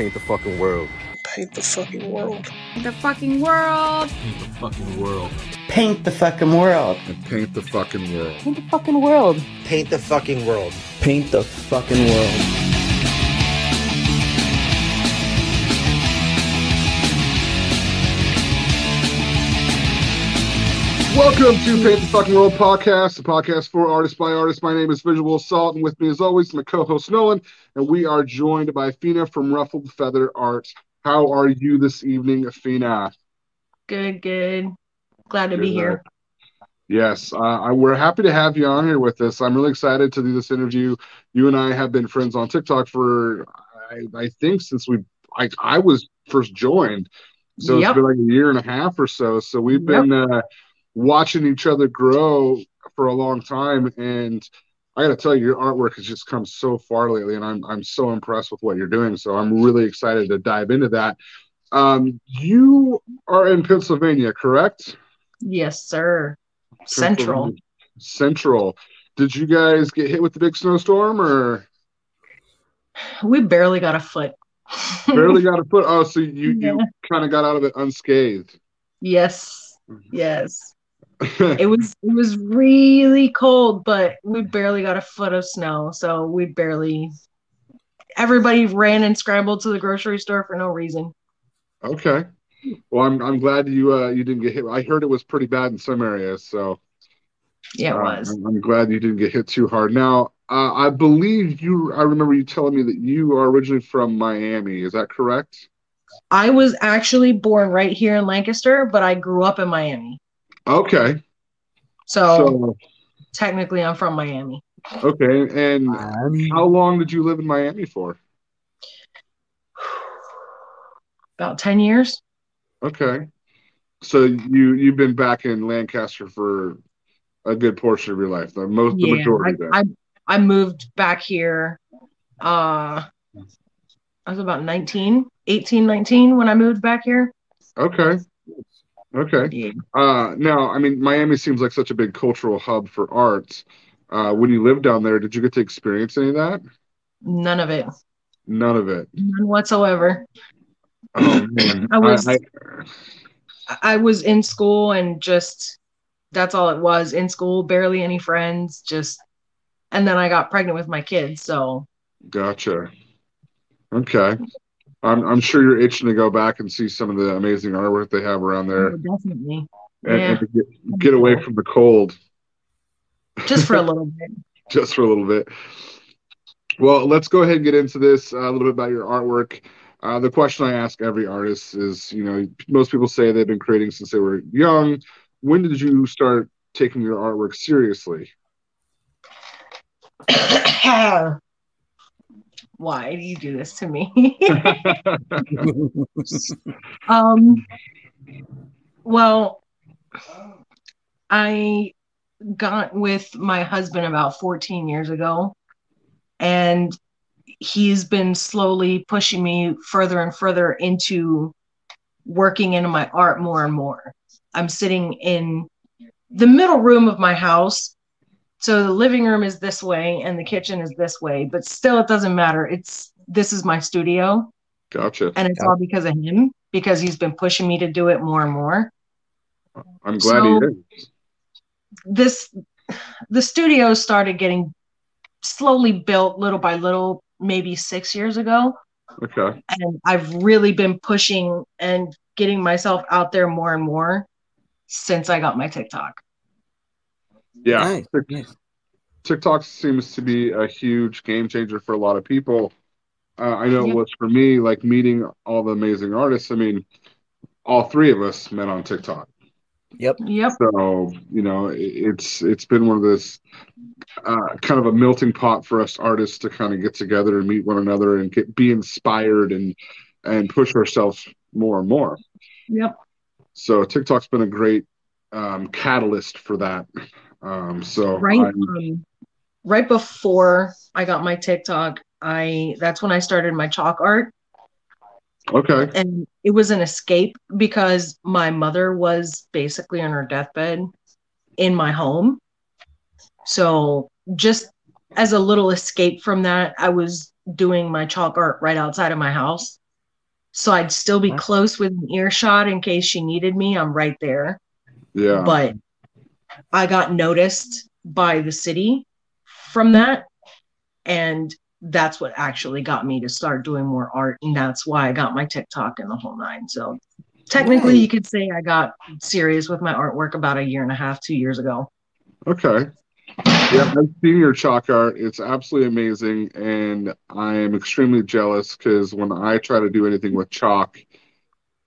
paint the fucking world. Paint the fucking world. The fucking world. Paint the fucking world. Paint the fucking world. And paint the fucking world. Paint the fucking world. Paint the fucking world. Paint the fucking world. Welcome to Paint the Fucking World podcast, the podcast for artists by artists. My name is Visual Assault, and with me, as always, my co-host Nolan, and we are joined by Fina from Ruffled Feather Art. How are you this evening, Fina? Good, good. Glad to be Good. here. Yes, uh, I, we're happy to have you on here with us. I'm really excited to do this interview. You and I have been friends on TikTok for, I, I think, since we, I, I was first joined. So Yep. it's been like a year and a half or so. So we've Yep. been uh, watching each other grow for a long time. And I got to tell you, your artwork has just come so far lately. And I'm, I'm so impressed with what you're doing. So I'm really excited to dive into that. Um, you are in Pennsylvania, correct? Yes, sir. Central. Central. Did you guys get hit with the big snowstorm or We barely got a foot. barely got a foot? Oh, so you, Yeah. you kind of got out of it unscathed. yes. Yes. It was it was really cold, but we barely got a foot of snow. So we barely everybody ran and scrambled to the grocery store for no reason. okay. Well, I'm I'm glad you uh you didn't get hit. I heard it was pretty bad in some areas, so Yeah, it uh, was. I'm, I'm glad you didn't get hit too hard. Now, uh, I believe you. I remember you telling me that you are originally from Miami. Is that correct? I was actually born right here in Lancaster, but I grew up in Miami. Okay. So, So technically I'm from Miami. okay, and how long did you live in Miami for? About 10 years. Okay. So you you've been back in Lancaster for a good portion of your life, the most the majority. then. I, I I moved back here. Uh, I was about 19, 18, 19 when I moved back here. okay. Okay. Yeah. Uh now, I mean, Miami seems like such a big cultural hub for arts. Uh when you lived down there, did you get to experience any of that? None of it, None of it. none whatsoever. Oh. I was- I- I was in school and just that's all it was in school. Barely any friends. Just and then I got pregnant with my kids. So gotcha. Okay. I'm I'm sure you're itching to go back and see some of the amazing artwork they have around there definitely, and, yeah, and get, get away from the cold. just for a little bit. just for a little bit. Well, let's go ahead and get into this uh, a little bit about your artwork. Uh, the question I ask every artist is, you know, most people say they've been creating since they were young. When did you start taking your artwork seriously? Why do you do this to me? um, well, I got with my husband about 14 years ago, and he's been slowly pushing me further and further into working into my art more and more. I'm sitting in the middle room of my house. So the living room is this way and the kitchen is this way, but still it doesn't matter. It's this is my studio Gotcha. and it's all because of him because he's been pushing me to do it more and more. I'm glad So- he is. This the studio started getting slowly built little by little maybe 6 years ago Okay. and I've really been pushing and getting myself out there more and more since I got my TikTok. Yeah. Nice, nice. TikTok seems to be a huge game changer for a lot of people. Uh, I know Yeah. it was for me, like meeting all the amazing artists. I mean, all three of us met on TikTok. Yep. Yep. So you know, it's it's been one of this uh, kind of a melting pot for us artists to kind of get together and meet one another and get be inspired and and push ourselves more and more. Yep. So TikTok's been a great um, catalyst for that. Um, so right um, right before I got my TikTok, I that's when I started my chalk art okay, and it was an escape because my mother was basically on her deathbed in my home. So just as a little escape from that, I was doing my chalk art right outside of my house So I'd still be close within earshot in case she needed me. I'm right there. Yeah. But I got noticed by the city from that. And that's what actually got me to start doing more art. And that's why I got my TikTok and the whole nine. So technically, you could say I got serious with my artwork about a year and a half, two years ago. Okay. Yeah, I've seen your chalk art. It's absolutely amazing, and I am extremely jealous because when I try to do anything with chalk,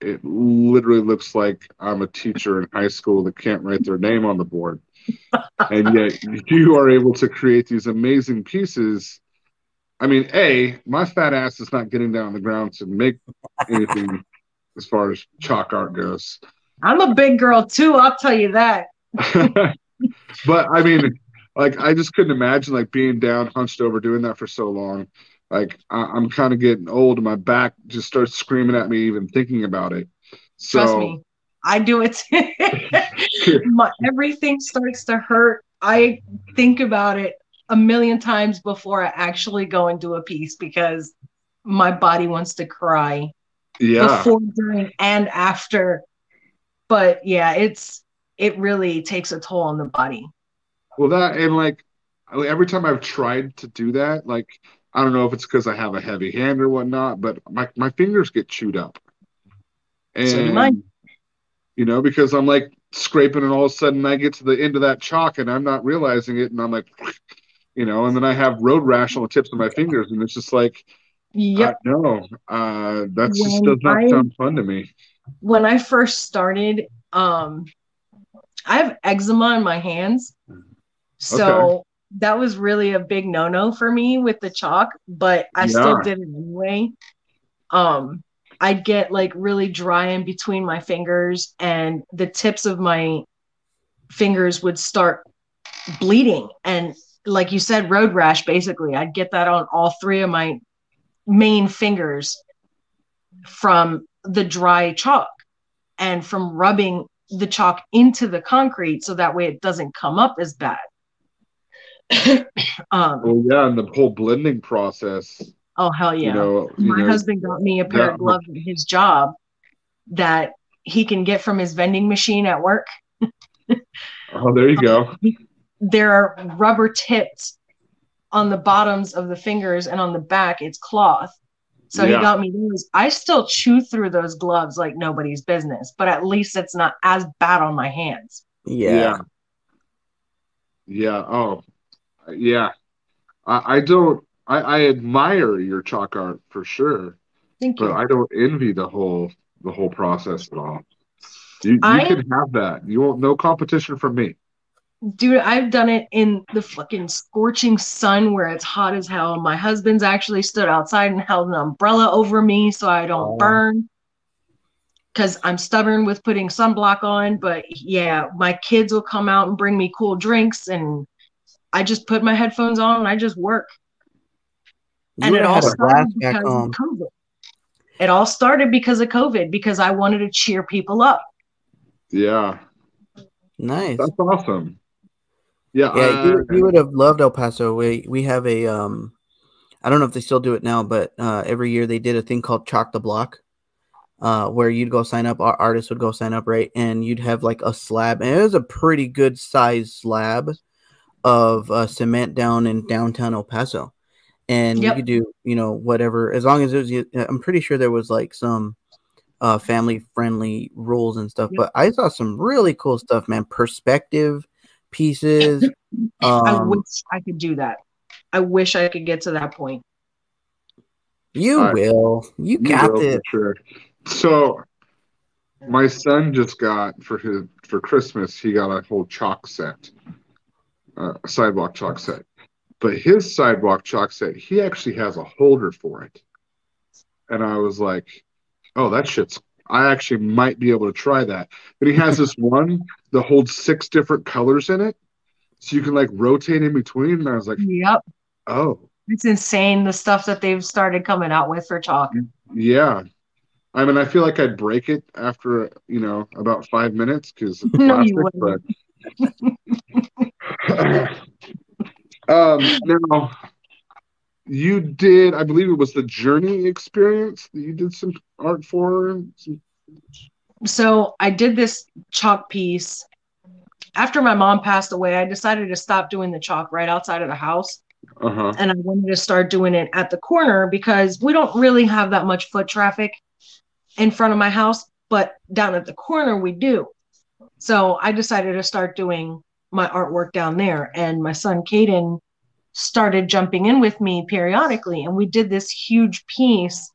it literally looks like I'm a teacher in high school that can't write their name on the board. And yet you are able to create these amazing pieces. I mean, A, my fat ass is not getting down on the ground to make anything as far as chalk art goes. I'm a big girl too, I'll tell you that. but I mean, like I just couldn't imagine like being down, hunched over, doing that for so long. Like I, I'm kind of getting old, and my back just starts screaming at me even thinking about it. So Trust me, I do it. My, everything starts to hurt. I think about it a million times before I actually go and do a piece because my body wants to cry yeah, before, during, and after. But yeah, it's it really takes a toll on the body. well that and like every time I've tried to do that, like I don't know if it's because I have a heavy hand or whatnot, but my my fingers get chewed up. And So do mine. you know, because I'm like scraping and all of a sudden I get to the end of that chalk and I'm not realizing it and I'm like you know, and then I have road rash on the tips of my fingers and it's just like Yep. uh, no, uh that just does not I- sound fun to me. when I first started, um, I have eczema in my hands. So that was really a big no no for me with the chalk, but I still did it anyway. Um, I'd get like really dry in between my fingers, and the tips of my fingers would start bleeding. And like you said, road rash basically, I'd get that on all three of my main fingers from the dry chalk and from rubbing the chalk into the concrete so that way it doesn't come up as bad. um, Well yeah, and the whole blending process, oh hell yeah. you know, you My know, husband got me a pair Yeah. of gloves at his job that he can get from his vending machine at work. oh there you go. There are rubber tips on the bottoms of the fingers and on the back it's cloth. So Yeah. he got me those. I still chew through those gloves like nobody's business, but at least it's not as bad on my hands. Yeah. Yeah. Oh, yeah. I, I don't. I, I admire your chalk art for sure, Thank you. but you. I don't envy the whole the whole process at all. You you I- can have that. You won't. No competition from me. Dude, I've done it in the fucking scorching sun where it's hot as hell. My husband's actually stood outside and held an umbrella over me so I don't Oh. burn. Because I'm stubborn with putting sunblock on. But yeah, my kids will come out and bring me cool drinks, and I just put my headphones on and I just work. You and it all started because of. COVID. It all started because of COVID because I wanted to cheer people up. Yeah, Nice. that's awesome. Yeah. Yeah, uh, you, you would have loved El Paso. We we have a um, I don't know if they still do it now, but uh, every year they did a thing called Chalk the Block, uh, where you'd go sign up. Our artists would go sign up, right, and you'd have like a slab, and it was a pretty good size slab of uh, cement down in downtown El Paso, and Yep. you could do you know whatever as long as it was. I'm pretty sure there was like some uh family friendly rules and stuff, Yep. but I saw some really cool stuff, man. Perspective pieces. I Um, wish I could do that. I wish I could get to that point. You All right. will. You You got will, this. for sure. So, my son just got for his for Christmas. He got a whole chalk set, uh, sidewalk chalk set. But his sidewalk chalk set, he actually has a holder for it. And I was like, "Oh, that shit's." I actually might be able to try that. But he has this one that holds six different colors in it, so you can like rotate in between. And I was like, Yep. "Oh, It's insane the stuff that they've started coming out with for chalk. Yeah. I mean, I feel like I'd break it after, you know, about five minutes because No, you plastic, but um, now, you did, I believe it was the Journey experience that you did some art for. Some- so I did this chalk piece. After my mom passed away, I decided to stop doing the chalk right outside of the house. Uh-huh. And I wanted to start doing it at the corner because we don't really have that much foot traffic in front of my house, but down at the corner we do. So I decided to start doing my artwork down there. And my son Caden started jumping in with me periodically. And we did this huge piece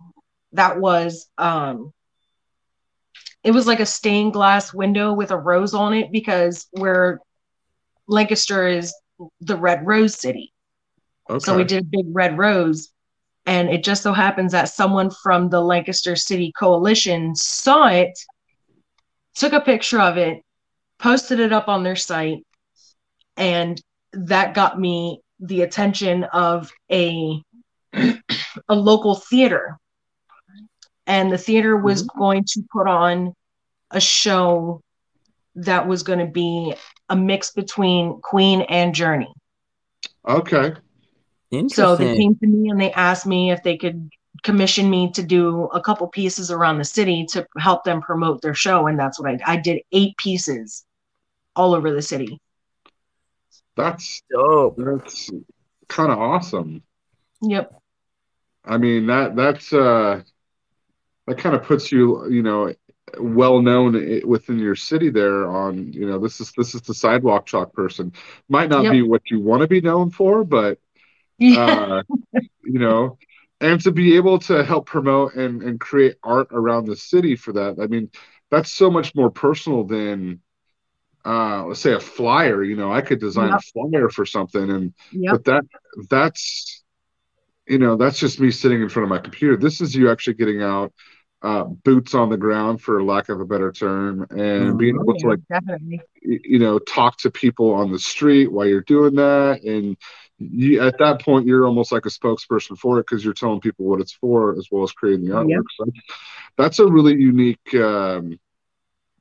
that was um it was like a stained glass window with a rose on it because where Lancaster is the red rose city. Okay. So we did a big red rose. And it just so happens that someone from the Lancaster City Coalition saw it, took a picture of it, posted it up on their site, and that got me the attention of a a local theater. And the theater was mm-hmm. going to put on a show that was going to be a mix between Queen and Journey. Okay. So they came to me and they asked me if they could commission me to do a couple pieces around the city to help them promote their show. And that's what I I did eight pieces all over the city. That's Dope. that's kind of awesome. Yep. I mean that that's uh that kind of puts you you know well known within your city there on you know this is this is the sidewalk chalk person might not Yep. be what you want to be known for but Yeah. uh you know and to be able to help promote and and create art around the city for that I mean that's so much more personal than uh let's say a flyer you know I could design a flyer for something and yep. but that that's you know that's just me sitting in front of my computer this is you actually getting out uh boots on the ground for lack of a better term and being Oh, able to like definitely. you know talk to people on the street while you're doing that and you at that point you're almost like a spokesperson for it because you're telling people what it's for as well as creating the artwork Yep. so that's a really unique um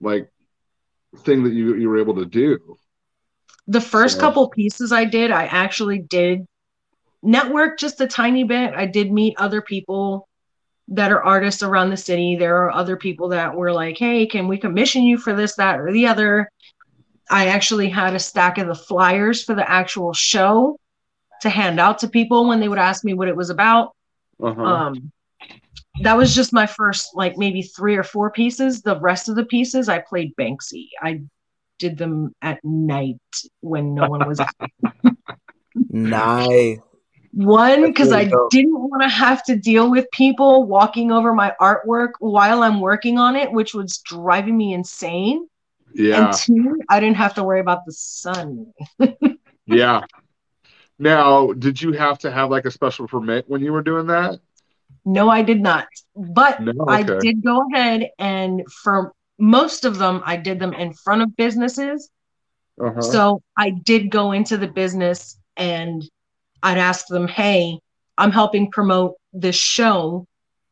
like thing that you you were able to do The first So- couple pieces I did, I actually did network just a tiny bit. I did meet other people that are artists around the city. There are other people that were like, hey, can we commission you for this, that, or the other? I actually had a stack of the flyers for the actual show to hand out to people when they would ask me what it was about. uh-huh Um, that was just my first, like maybe three or four pieces. The rest of the pieces, I played Banksy. I did them at night when no one was out. Nice. One, because really I dope. didn't want to have to deal with people walking over my artwork while I'm working on it, which was driving me insane. yeah And two, I didn't have to worry about the sun. Yeah. Now, did you have to have like a special permit when you were doing that? No, I did not. But No. I did go ahead and for most of them, I did them in front of businesses. Uh-huh. So I did go into the business and I'd ask them, hey, I'm helping promote this show.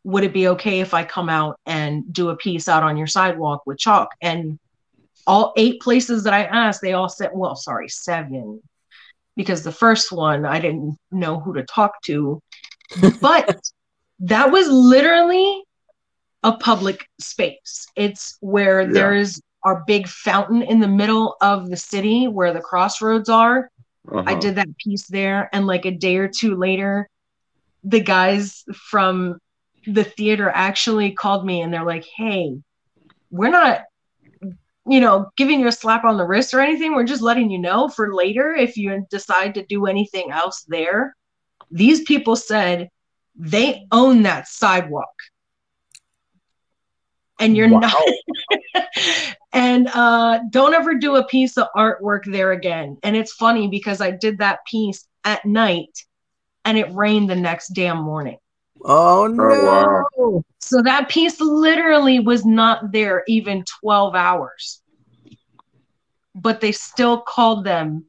Would it be okay if I come out and do a piece out on your sidewalk with chalk? And all eight places that I asked, they all said, well, sorry, seven. Because the first one, I didn't know who to talk to. But that was literally a public space. It's where Yeah. there is our big fountain in the middle of the city where the crossroads are. I Uh-huh. did that piece there. And like a day or two later, the guys from the theater actually called me and they're like, hey, we're not, you know, giving you a slap on the wrist or anything. We're just letting you know for later if you decide to do anything else there. These people said they own that sidewalk. And you're Wow. not and uh don't ever do a piece of artwork there again and it's funny because i did that piece at night and it rained the next damn morning Oh no. wow. so that piece literally was not there even 12 hours but they still called them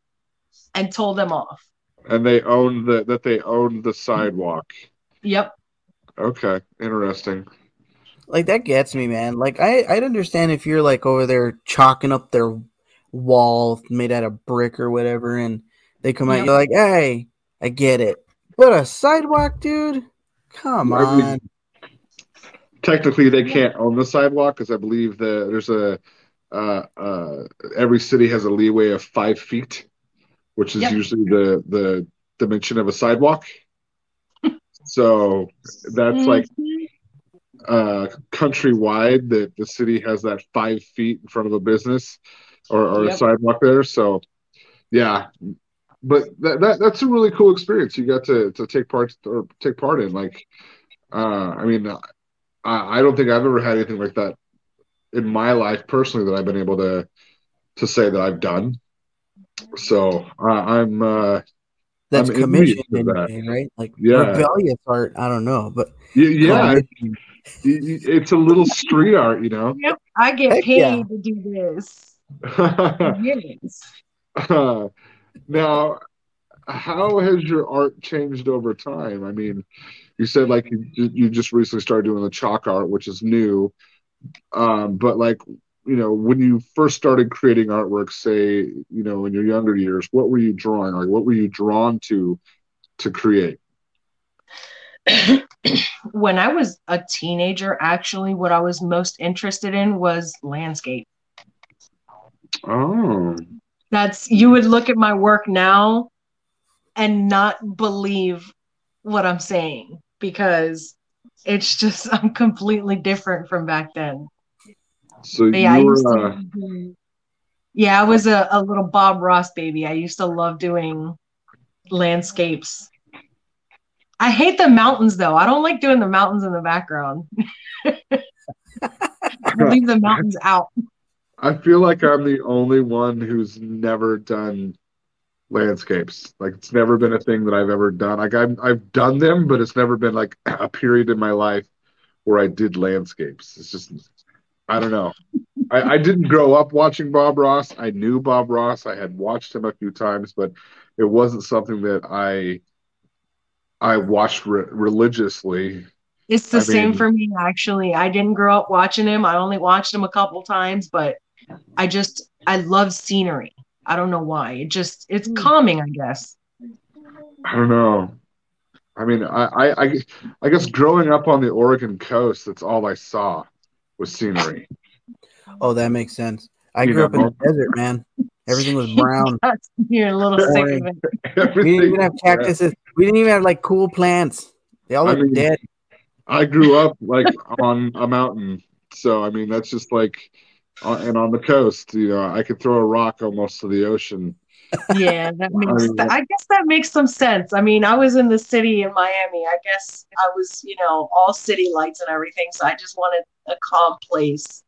and told them off And they owned the that they owned the sidewalk. Yep Okay, interesting. Like that gets me, man. Like I, I'd understand if you're like over there chalking up their wall made out of brick or whatever, and they come out, you're like, hey, I get it. But a sidewalk, dude. Come I mean, on. technically they can't own the sidewalk because I believe that there's a uh, uh, every city has a leeway of five feet, which is Yep. usually the the dimension of a sidewalk. So that's like Mhm. uh, countrywide that the city has that five feet in front of a business or, or a sidewalk there. So yeah, but that, that that's a really cool experience you got to to take part or take part in. Like, uh, I mean, I, I don't think I've ever had anything like that in my life personally that I've been able to to say that I've done. So uh, I'm uh, That's I'm commissioned envious that. anyway, right? Like Yeah. rebellious art. I don't know, but y- yeah, it- it- it's a little street art, you know. Yep, I get Heck paid yeah. to do this. Yes. Uh, now, how has your art changed over time? I mean, you said like you, you just recently started doing the chalk art, which is new. Um, but like, you know, when you first started creating artwork, say, you know, in your younger years, what were you drawing? Like, what were you drawn to to create? when I was a teenager, actually, what I was most interested in was landscape. Oh, That's you would look at my work now and not believe what I'm saying because it's just I'm completely different from back then. So But yeah, I used uh, to do- yeah, I was a, a little Bob Ross baby. I used to love doing landscapes. I hate the mountains though. I don't like doing the mountains in the background. I leave the mountains out. I feel like I'm the only one who's never done landscapes. Like it's never been a thing that I've ever done. Like I've I've done them, but it's never been like a period in my life where I did landscapes. It's just I don't know. I, I didn't grow up watching Bob Ross. I knew Bob Ross. I had watched him a few times, but it wasn't something that I I watched re- religiously. It's the I same mean- for me, actually. I didn't grow up watching him. I only watched him a couple times, but I just I love scenery. I don't know why. It just it's hmm. calming, I guess. I don't know. I mean, I, I, I, I guess growing up on the Oregon coast, that's all I saw was scenery. oh, that makes sense. I You grew up in know. the desert, man. Everything was brown. You're a little sick of it. We didn't even have cactuses. We didn't even have like cool plants. They all I look mean, dead. I grew up like on a mountain, so I mean that's just like, uh, and on the coast, you know, I could throw a rock almost to the ocean. Yeah, that makes mean, I guess that makes some sense. I mean, I was in the city in Miami. I guess I was, you know, all city lights and everything, so I just wanted a calm place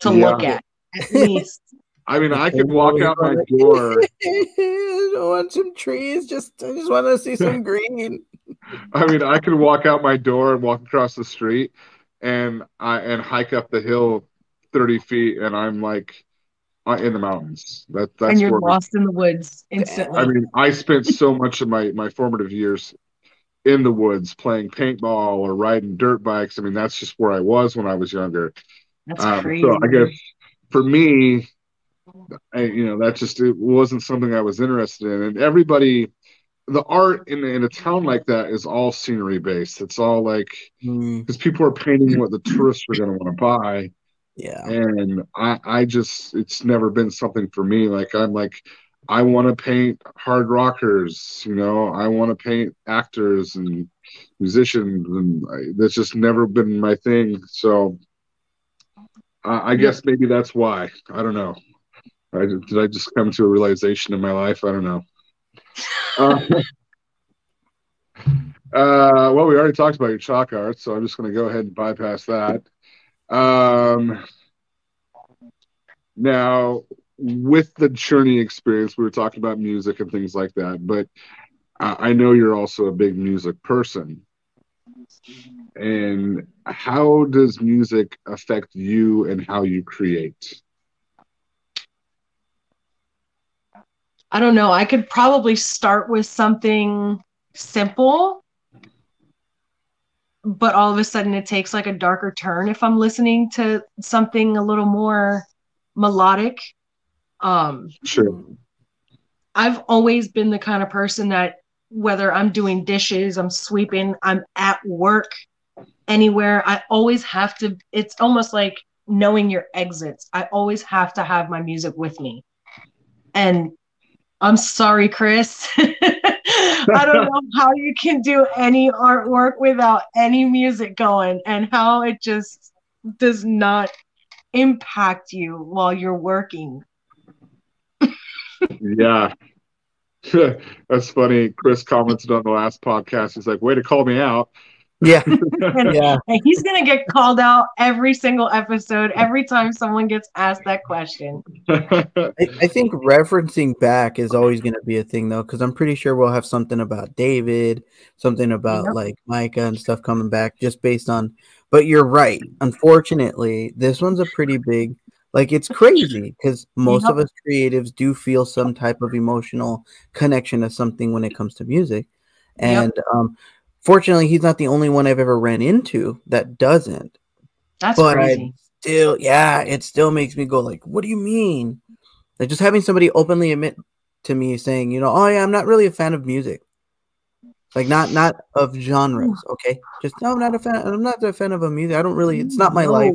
to look at. At least. I mean, I could walk out my door. I want some trees. Just I just want to see some green. I mean, I could walk out my door and walk across the street, and I and hike up the hill thirty feet, and I'm like in the mountains. That that's and you're where lost in the woods instantly. I mean, I spent so much of my my formative years in the woods playing paintball or riding dirt bikes. I mean, that's just where I was when I was younger. That's Um, crazy. so I guess for me, I, you know, that just it wasn't something I was interested in. And everybody, the art in in a town like that is all scenery based. It's all like Hmm, because people are painting what the tourists are going to want to buy yeah. and I, I just it's never been something for me. Like i'm like i want to paint hard rockers you know? I want to paint actors and musicians and I, that's just never been my thing. So I, I guess maybe that's why. I don't know. I, did i just come to a realization in my life? I don't know. Uh, uh, well we already talked about your chalk art so i'm just going to go ahead and bypass that um, now, with the journey experience, we were talking about music and things like that, but I I know you're also a big music person. And how does music affect you and how you create? I don't know. I could probably start with something simple, but all of a sudden it takes like a darker turn if I'm listening to something a little more melodic. Um, Sure. I've always been the kind of person that whether I'm doing dishes, I'm sweeping, I'm at work, anywhere. I always have to, it's almost like knowing your exits. I always have to have my music with me. And I'm sorry, Chris. I don't know how you can do any artwork without any music going and how it just does not impact you while you're working. yeah. That's funny. Chris commented on the last podcast. He's like, way to call me out. Yeah. And, yeah. and he's going to get called out every single episode, every time someone gets asked that question. I, I think referencing back is always going to be a thing though, because I'm pretty sure we'll have something about David, something about Yep. like Micah and stuff coming back just based on. But you're right. Unfortunately, this one's a pretty big. Like it's crazy because most of us creatives do feel some type of emotional connection to something when it comes to music, Yep. and um, fortunately, he's not the only one I've ever ran into that doesn't. That's But I- crazy. Still, yeah, it still makes me go like, "What do you mean?" Like just having somebody openly admit to me saying, "You know, oh yeah, I'm not really a fan of music." Like not not of genres, okay? Just no, I'm not a fan. I'm not a fan of a music. I don't really. It's not my life.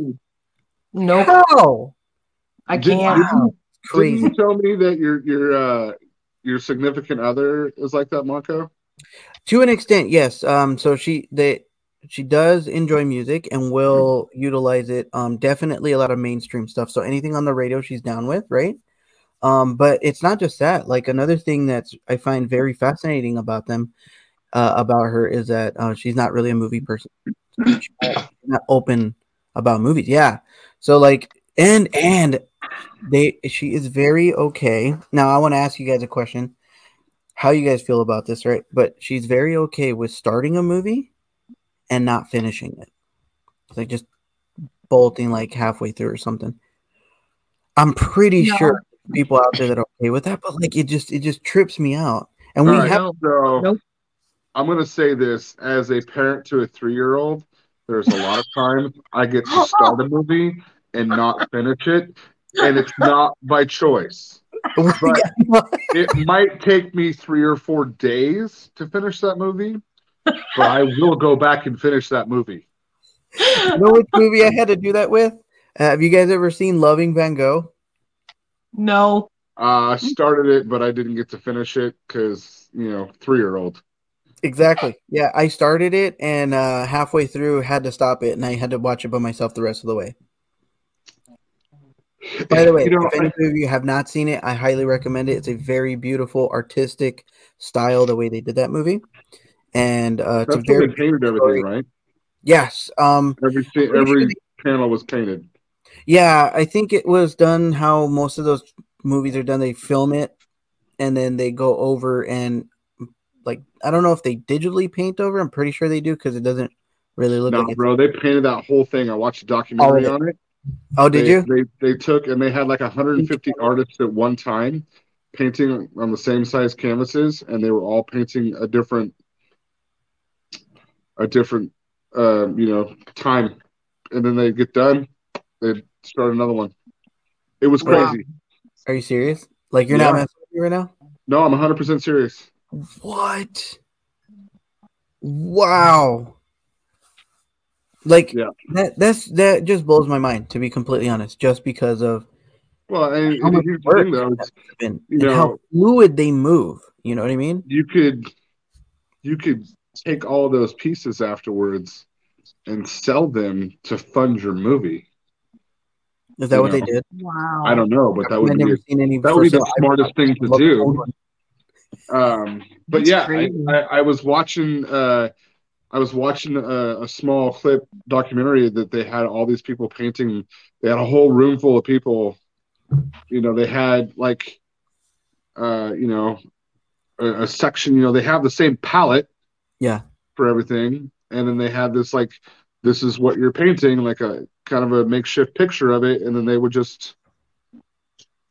Nope, How? I can't. did you- Crazy. Didn't you tell me that your your uh your significant other is like that, Marco? To an extent, yes. Um, so she they she does enjoy music and will utilize it. Um, definitely a lot of mainstream stuff. So anything on the radio, she's down with, right? Um, but it's not just that. Like another thing that's I find very fascinating about them, uh, about her is that uh, she's not really a movie person. She's not open about movies. Yeah. So like, and and they she is very okay. Now I want to ask you guys a question how you guys feel about this, right? But she's very okay with starting a movie and not finishing it. Like just bolting like halfway through or something. I'm pretty No. sure people out there that are okay with that, but like it just it just trips me out. And we All right, have No. So Nope. I'm gonna say this as a parent to a three year old. There's a lot of times I get to start a movie and not finish it, and it's not by choice. It might take me three or four days to finish that movie, but I will go back and finish that movie. you know which movie I had to do that with? Uh, have you guys ever seen Loving Van Gogh? No. Uh, I started it, but I didn't get to finish it because you know, three year old. Exactly. Yeah, I started it and uh halfway through had to stop it and I had to watch it by myself the rest of the way. By the way, you know, if any of you have not seen it, I highly recommend it. It's a very beautiful, artistic style the way they did that movie, and uh, it's that's very painted everything, story. right? yes. Um, Every sure every they- panel was painted. yeah, I think it was done how most of those movies are done. They film it, and then they go over and like I don't know if they digitally paint over. I'm pretty sure they do because it doesn't really look No, like bro, they painted that whole thing. I watched a documentary of on it. Oh, did they, you? They they took and they had like 150 artists at one time painting on the same size canvases, and they were all painting a different a different uh, you know time, and then they get done, they start another one. It was Wow. crazy. Are you serious? Like you're Yeah. not messing with me right now? No, I'm 100 percent serious. What? Wow. Like Yeah. that that's that just blows my mind to be completely honest, just because of Well, and, How and much work thing though, it's, and, You and how fluid they move. You know what I mean? you could you could take all those pieces afterwards and sell them to fund your movie. Is that You what they did? Wow. I don't know, but that would be never seen any that would be the smartest thing to do. the old one. Um, but That's yeah, I, I, I was watching. Uh, I was watching a, a small clip documentary that they had all these people painting. They had a whole room full of people. You know, they had like, uh, you know, a, a section. You know, they have the same palette Yeah. for everything, and then they had this like, this is what you're painting, like a kind of a makeshift picture of it, and then they would just,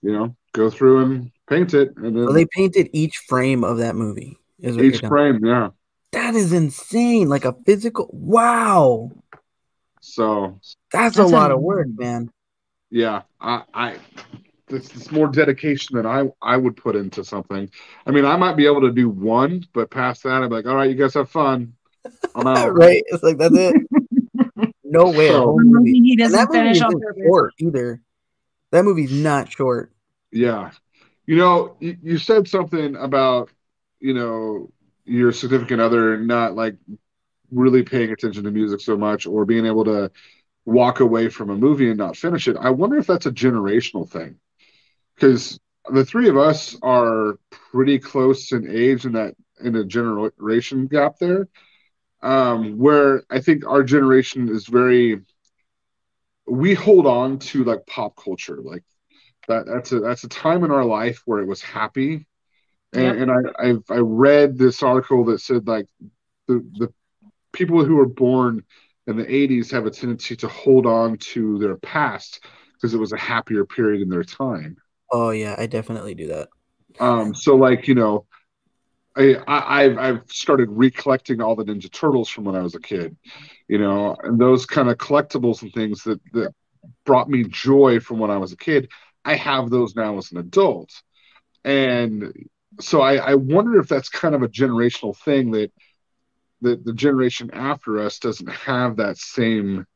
you know, go through and paint it, and then So they painted each frame of that movie. Each you're telling me. frame, yeah. That is insane. Like a physical wow. So That's, That's a lot of work, man. yeah, I, I it's, it's more dedication than I I would put into something. I mean, I might be able to do one, but past that, I'm like, all right, you guys have fun. I'm out. right? It's like that's it. No way. So- movie. movie he doesn't that movie finish on isn't short either. That movie's not short. Yeah. You know, you, you said something about, you know, your significant other not like really paying attention to music so much or being able to walk away from a movie and not finish it. I wonder if that's a generational thing. Because the three of us are pretty close in age in that in a generation gap there. Um, where I think our generation is very we hold on to like pop culture. Like that that's a that's a time in our life where it was happy and, Yep. and I I've, I read this article that said like the the people who were born in the 80s have a tendency to hold on to their past because it was a happier period in their time Oh yeah, I definitely do that. um so like you know I, I I've I've started recollecting all the Ninja Turtles from when I was a kid, you know, and those kind of collectibles and things that that brought me joy from when I was a kid. I have those now as an adult, and so I, I wonder if that's kind of a generational thing that that the generation after us doesn't have that same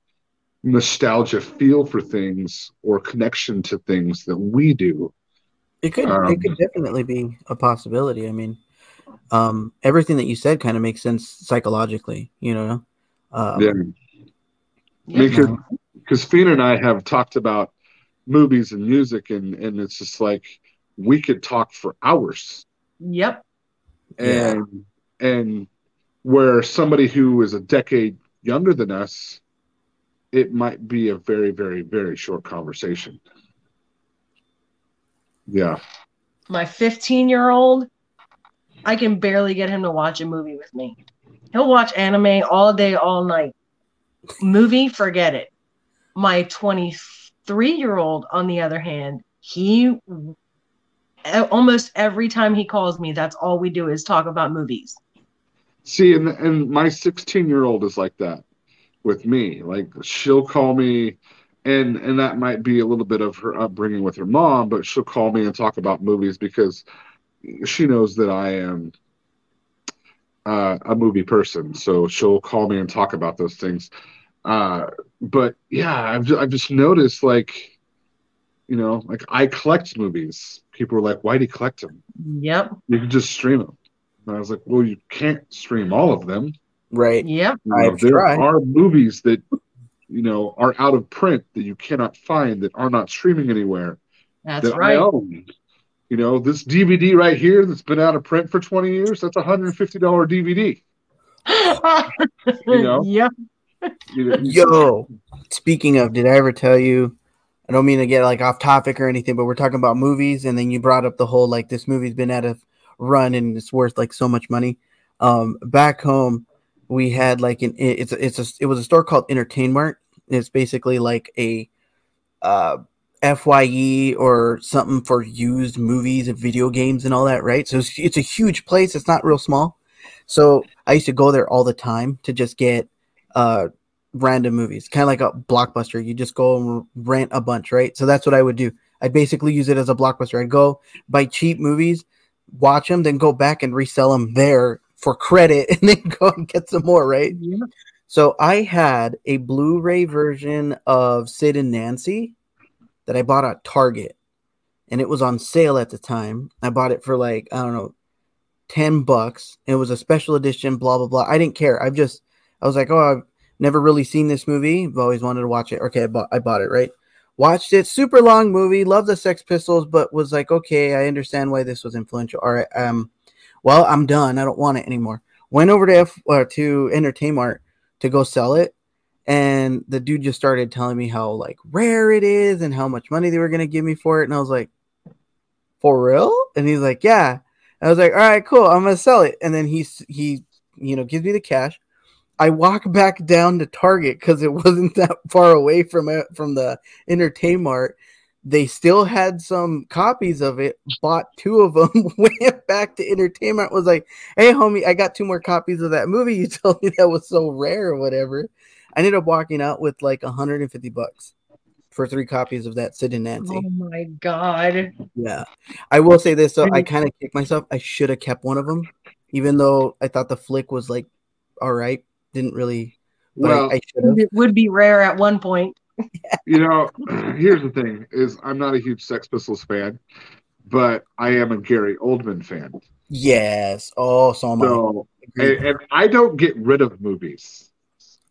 nostalgia feel for things or connection to things that we do. It could Um, it could definitely be a possibility. I mean, um, everything that you said kind of makes sense psychologically. You know. Um, yeah. Yeah. because because Fina and I have talked about movies and music, and and it's just like we could talk for hours, Yep. Yeah. and and where somebody who is a decade younger than us, it might be a very very very short conversation. Yeah, My 15 year old, I can barely get him to watch a movie with me. He'll watch anime all day, all night. Movie, forget it. My 23 year old, on the other hand, he almost every time he calls me, that's all we do is talk about movies. see, and and my 16 year old is like that with me. Like she'll call me and and that might be a little bit of her upbringing with her mom, but she'll call me and talk about movies because she knows that I am uh, a movie person. So she'll call me and talk about those things. Uh, but yeah, I've I've just noticed like, you know, like I collect movies. People are like, "Why do you collect them? Yep. You can just stream them." And I was like, "Well, you can't stream all of them." Right. Yep. You know, there tried. are movies that you know are out of print that you cannot find that are not streaming anywhere That's that I right. own. You know, this DVD right here that's been out of print for 20 years, that's a $150 DVD. You know? Yep. You know, Yo, speaking of, did I ever tell you? I don't mean to get like off topic or anything, but we're talking about movies, and then you brought up the whole like this movie's been at a run and it's worth like so much money. Um, back home, we had like an it's it's a it was a store called Entertain Mart. It's basically like a uh FYE or something for used movies and video games and all that, right? So it's, it's a huge place. It's not real small. So I used to go there all the time to just get uh random movies, kind of like a blockbuster. You just go and rent a bunch, right? So that's what I would do. I'd basically use it as a blockbuster. I'd go buy cheap movies, watch them, then go back and resell them there for credit, and then go and get some more, right? Yep. So I had a Blu-ray version of Sid and Nancy that I bought at Target, and it was on sale at the time. I bought it for like I don't know, ten bucks. It was a special edition. Blah blah blah. I didn't care. I've just I was like, oh, I've never really seen this movie. I've always wanted to watch it. Okay, I bought I bought it. Right, watched it. Super long movie. Love the Sex Pistols, but was like, okay, I understand why this was influential. All right, um, well, I'm done. I don't want it anymore. Went over to F uh, to Entertainment to go sell it and the dude just started telling me how like rare it is and how much money they were gonna give me for it and i was like for real and he's like yeah i was like all right cool i'm gonna sell it and then he's he you know gives me the cash i walk back down to target because it wasn't that far away from it from the Entertainment mart they still had some copies of it bought two of them went back to entertainment was like hey homie i got two more copies of that movie you told me that was so rare or whatever i ended up walking out with like 150 bucks for three copies of that Sid and Nancy. Oh my god. Yeah, I will say this though. I kind of kicked myself. I should have kept one of them, even though I thought the flick was like, all right. Didn't really, but I- Well, I, should. It would be rare at one point. you know, here's the thing: is I'm not a huge Sex Pistols fan, but I am a Gary Oldman fan. Yes. Oh, so am So, Agreed. and, and I don't get rid of movies.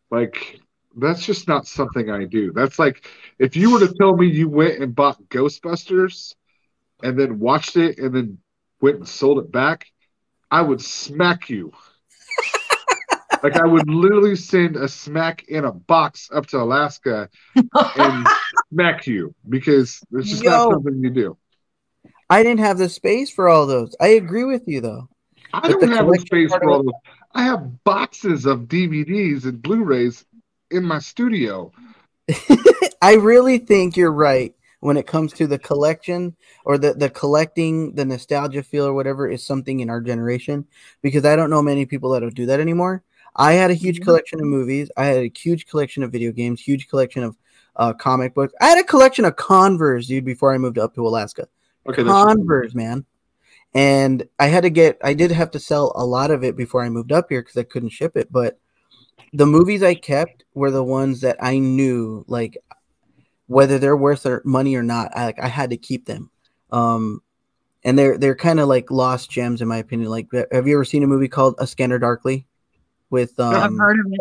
Like that's just not something I do. That's like if you were to tell me you went and bought Ghostbusters and then watched it and then went and sold it back, I would smack you. Like I would literally send a smack in a box up to Alaska and smack you because it's just Yo. not something you do. I didn't have the space for all those. I agree with you though. I don't the have the space for all those. I have boxes of DVDs and Blu-rays in my studio. I really think you're right when it comes to the collection or the, the collecting, the nostalgia feel or whatever is something in our generation because I don't know many people that'll do that anymore. I had a huge Mhm. collection of movies. I had a huge collection of video games, huge collection of uh, comic books. I had a collection of Converse, dude, before I moved up to Alaska. Okay, Converse, man. And I had to get, I did have to sell a lot of it before I moved up here because I couldn't ship it. But the movies I kept were the ones that I knew, like, whether they're worth their money or not, I like I had to keep them. Um, and they're they're kind of like lost gems in my opinion. Like, have you ever seen a movie called A Scanner Darkly with I've um, heard of it.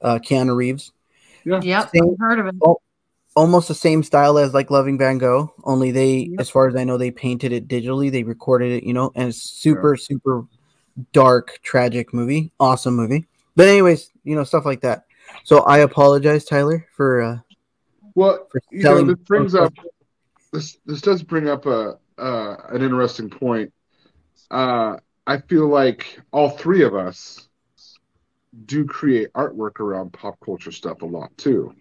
uh, Keanu Reeves? Yep, Same- I've heard of it. Oh, almost the same style as like Loving Van Gogh, only they, Yep. as far as I know, they painted it digitally. They recorded it, you know, and it's super, super dark, tragic movie. Awesome movie. But anyways, you know, stuff like that. So I apologize, Tyler, for uh Well, for you know, this brings up this. This does bring up a uh, an interesting point. Uh, I feel like all three of us do create artwork around pop culture stuff a lot too.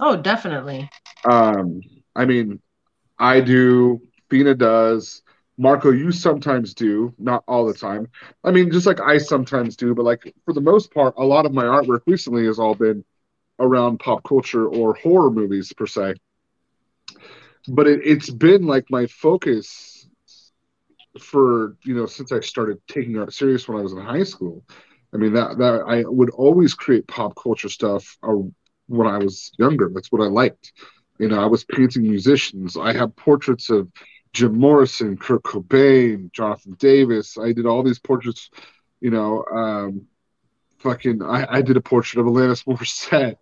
Oh, definitely. Um, I mean, I do. Fina does. Marco, you sometimes do, not all the time. I mean, just like I sometimes do, but like for the most part, a lot of my artwork recently has all been around pop culture or horror movies per se. But it, it's been like my focus for you know since I started taking art serious when I was in high school. I mean that that I would always create pop culture stuff when I was younger. That's what I liked. You know, I was painting musicians. I have portraits of Jim Morrison, Kurt Cobain, Jonathan Davis. I did all these portraits. You know, um, fucking. I, I did a portrait of Alanis Morissette.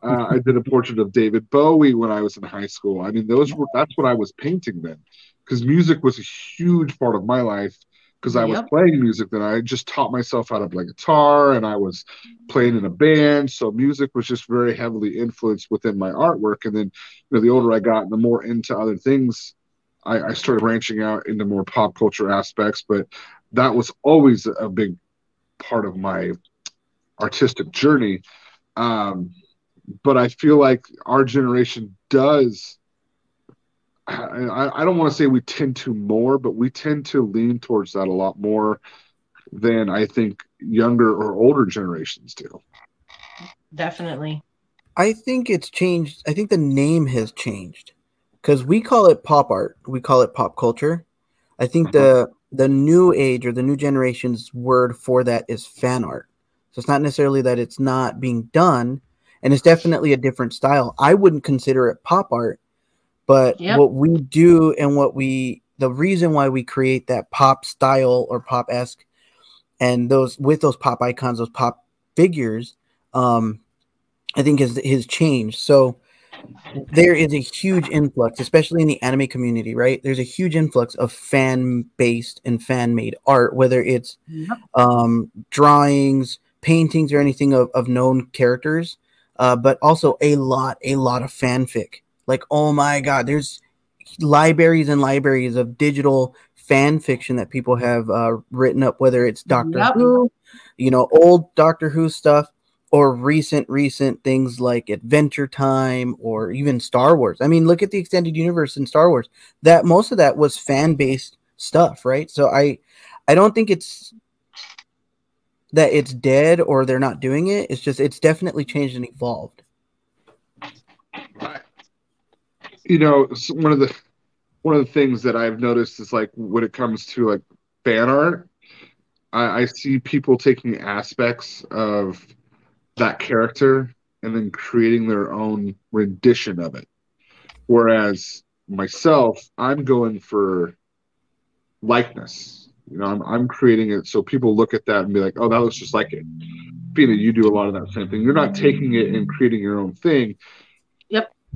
Uh, I did a portrait of David Bowie when I was in high school. I mean, those were that's what I was painting then, because music was a huge part of my life. Because I was playing music then, I just taught myself how to play guitar, and I was playing in a band. So music was just very heavily influenced within my artwork. And then, you know, the older I got, and the more into other things, I, I started branching out into more pop culture aspects. But that was always a big part of my artistic journey. Um, but I feel like our generation does. I, I don't want to say we tend to more, but we tend to lean towards that a lot more than I think younger or older generations do. Definitely. I think it's changed. I think the name has changed because we call it pop art. We call it pop culture. I think mm-hmm. the the new age or the new generation's word for that is fan art. So it's not necessarily that it's not being done, and it's definitely a different style. I wouldn't consider it pop art, but Yep. what we do and what we the reason why we create that pop style or pop esque and those with those pop icons, those pop figures, um, I think has has changed. So there is a huge influx, especially in the anime community, right? There's a huge influx of fan based and fan made art, whether it's Yep. um, drawings, paintings, or anything of, of known characters, uh, but also a lot, a lot of fanfic. Like, oh my god, there's libraries and libraries of digital fan fiction that people have uh, written up, whether it's Doctor Yep. Who, you know, old Doctor Who stuff, or recent, recent things like Adventure Time or even Star Wars. I mean, look at the extended universe in Star Wars. That most of that was fan based stuff, right? So I, I don't think it's that it's dead or they're not doing it. It's just it's definitely changed and evolved. You know, one of the one of the things that I've noticed is like when it comes to like fan art, I, I see people taking aspects of that character and then creating their own rendition of it. Whereas myself, I'm going for likeness. You know, I'm, I'm creating it so people look at that and be like, oh, that looks just like it. Fina, you do a lot of that same thing. You're not taking it and creating your own thing.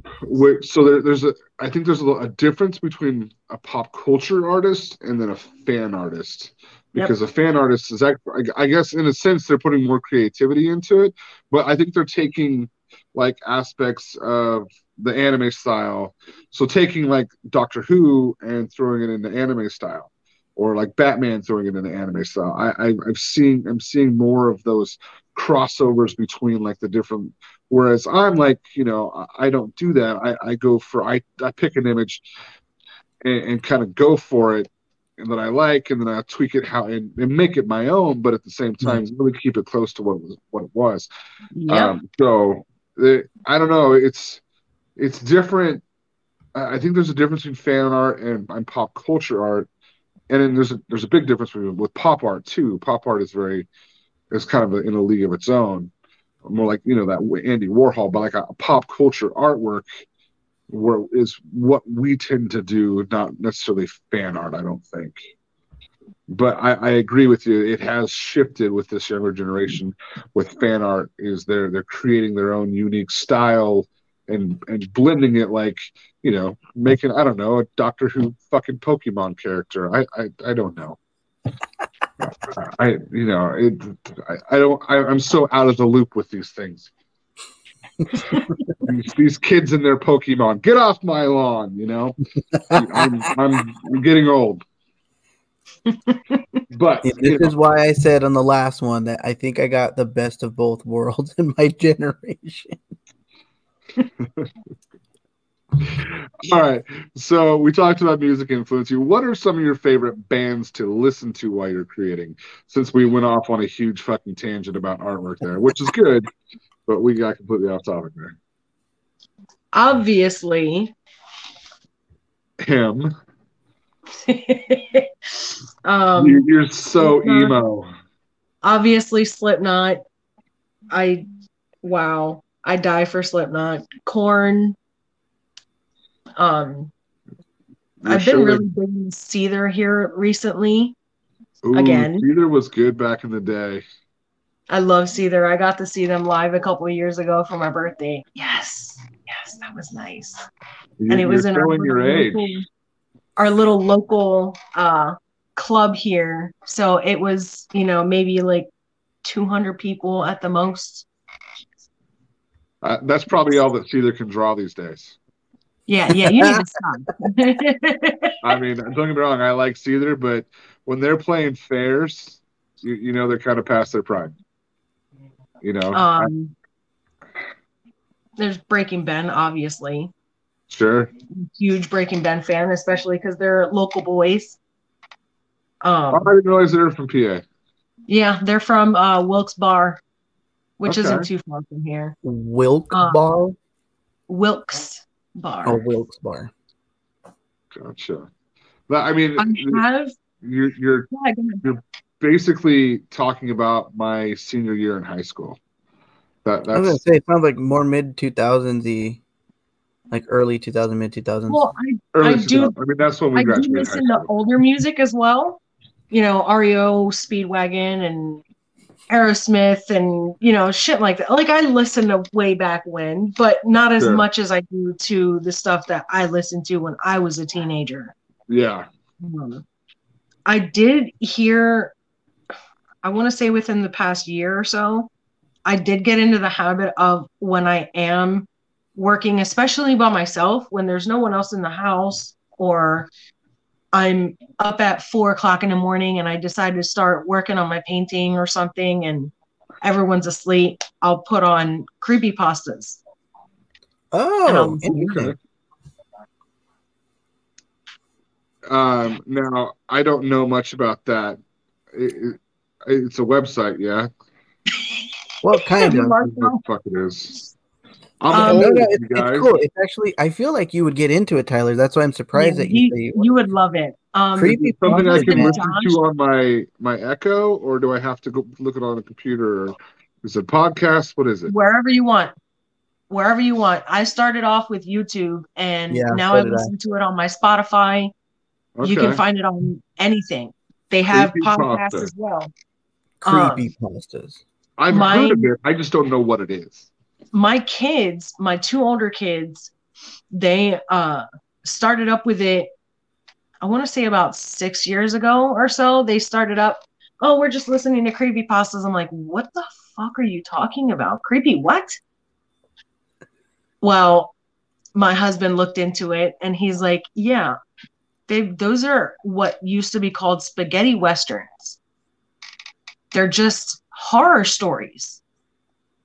Yep. Where, so there, there's a, I think there's a, a difference between a pop culture artist and then a fan artist. Yep. Because a fan artist is, act- I I guess, in a sense, they're putting more creativity into it, but I think they're taking like aspects of the anime style. So taking like Doctor Who and throwing it into anime style, or like Batman throwing it in the anime style. I, I I've seen I'm seeing more of those crossovers between like the different. Whereas I'm like you know I, I don't do that. I, I go for I I pick an image and, and kind of go for it. And that I like, and then I tweak it how and, and make it my own, but at the same time, really keep it close to what it was what it was. Yeah. Um, so the, I don't know. It's it's different. I I think there's a difference between fan art and, and pop culture art, and then there's a there's a big difference with, pop art too. Pop art is very is kind of a, in a league of its own, more like you know that Andy Warhol, but like a, pop culture artwork. Where is what we tend to do, not necessarily fan art. I don't think but I, I agree with you. It has shifted with this younger generation. With fan art, is they're they're creating their own unique style and and blending it like you know, making I don't know a Doctor Who fucking Pokemon character. I I, I don't know. I you know it. I, I don't. I, I'm so out of the loop with these things. these, these kids and their Pokemon, get off my lawn! You know, I'm I'm, I'm getting old. But Yeah, you this is why I said on the last one that I think I got the best of both worlds in my generation. All right. So we talked about music influence you. What are some of your favorite bands to listen to while you're creating? Since we went off on a huge fucking tangent about artwork there, which is good, but we got completely off topic there. Obviously. Him. um you, you're so Slipknot. emo. obviously Slipknot. I wow, I die for Slipknot. Korn. Um, I've been showing- really big in Seether here recently. Ooh, again. Seether was good back in the day. I love Seether. I got to see them live a couple of years ago for my birthday. Yes, yes, that was nice. You, and it was in our little age. local- our little local uh, club here. So it was, you know, maybe like 200 people at the most. Uh, that's probably all that Seether can draw these days. Yeah, yeah, you need to stop. I mean, don't get me wrong, I like Seether, but when they're playing fairs, you, you know they're kind of past their prime. You know, um, there's Breaking Ben, obviously. sure. Huge Breaking Ben fan, especially because they're local boys. I Um, didn't realize they were from PA. yeah, they're from uh, Wilkes-Barre, which Okay. isn't too far from here. Wilk Uh, Bar Wilkes Bar. or Wilkes-Barre. Gotcha. But, I mean, I have. you're you're Yeah, go ahead. basically talking about my senior year in high school. That I was gonna that's say it sounds like more mid two thousands y, like early two thousand, mid two thousands. Well, I I do- I mean, that's when we I do graduated high listen to older music as well. You know, REO, Speedwagon, and Aerosmith, and you know, shit like that. Like I listen to way back when, but not as Sure. much as I do to the stuff that I listened to when I was a teenager. Yeah. Um, I did hear, I want to say within the past year or so, I did get into the habit of when I am working, especially by myself, when there's no one else in the house, or I'm up at four o'clock in the morning and I decide to start working on my painting or something, and everyone's asleep, I'll put on creepy pastas. oh, um, interesting. Um, now I don't know much about that. It, it, it's a website, yeah. Well, kind of. What fuck it is? I'm Um, old, no, no, you it's, guys. it's cool. It's actually, I feel like you would get into it, Tyler. That's why I'm surprised Yeah, that you, you, say you you would love it. Um, creepy. Something I pasta, can man. listen to on my my Echo, or do I have to go look it on a computer? Or is it podcast? What is it? wherever you want wherever you want i started off with youtube and Yeah, now so i did I. listen to it on my spotify you can find it on anything they have Creepy podcasts pasta. as well creepy pastas. I've my- heard of it. I just don't know what it is. My kids my two older kids they uh started up with it i want to say about six years ago or so they started up oh we're just listening to creepy pastas. I'm like what the fuck are you talking about? Creepy what? Well my husband looked into it and he's like yeah they those are what used to be called spaghetti westerns. They're just horror stories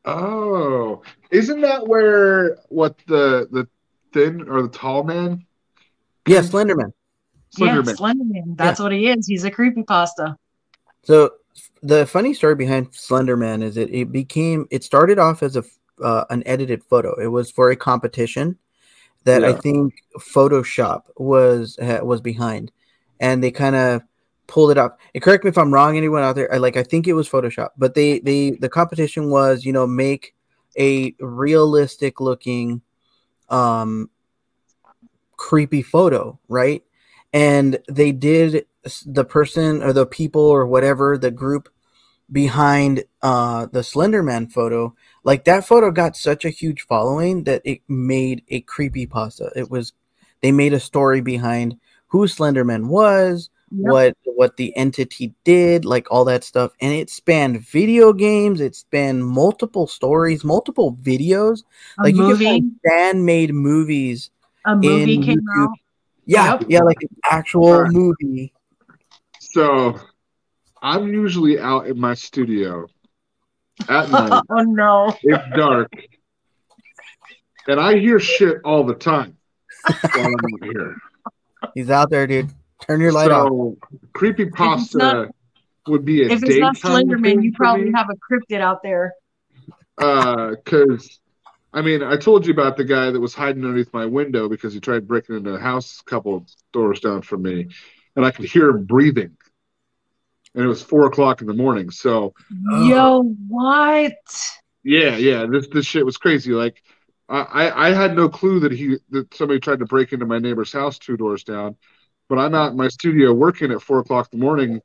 Oh, isn't that where what the the thin or the tall man? Yeah, Slenderman. yeah Slenderman. slenderman that's what he is he's a creepy pasta So the funny story behind Slenderman is it it became it started off as a uh, an edited photo. It was for a competition that I think Photoshop was was behind, and they kind of pulled it up. And correct me if I'm wrong, anyone out there. I like I think it was Photoshop, but they they the competition was you know make a realistic looking um creepy photo, right? And they did the person or the people or whatever the group behind uh the Slenderman photo, like that photo got such a huge following that it made a creepy pasta. It was they made a story behind who Slenderman was, Yep. what what the entity did, like all that stuff, and it spanned video games, it spanned multiple stories, multiple videos. a like you can find fan made movies. a movie in came YouTube. out Yeah, Yep. yeah, like an actual Alright. movie. So I'm usually out in my studio at oh, night. oh no it's dark, and I hear shit all the time while I'm out here. He's out there, dude. Turn your light off. so creepy pasta would be a if it's not slenderman you probably have a cryptid out there Uh, because I mean, I told you about the guy that was hiding underneath my window because he tried breaking into a house a couple doors down from me, and I could hear him breathing. And it was four o'clock in the morning. So yo what yeah, yeah, this this shit was crazy. Like I I I had no clue that he that somebody tried to break into my neighbor's house two doors down. But I'm out in my studio working at four o'clock in the morning,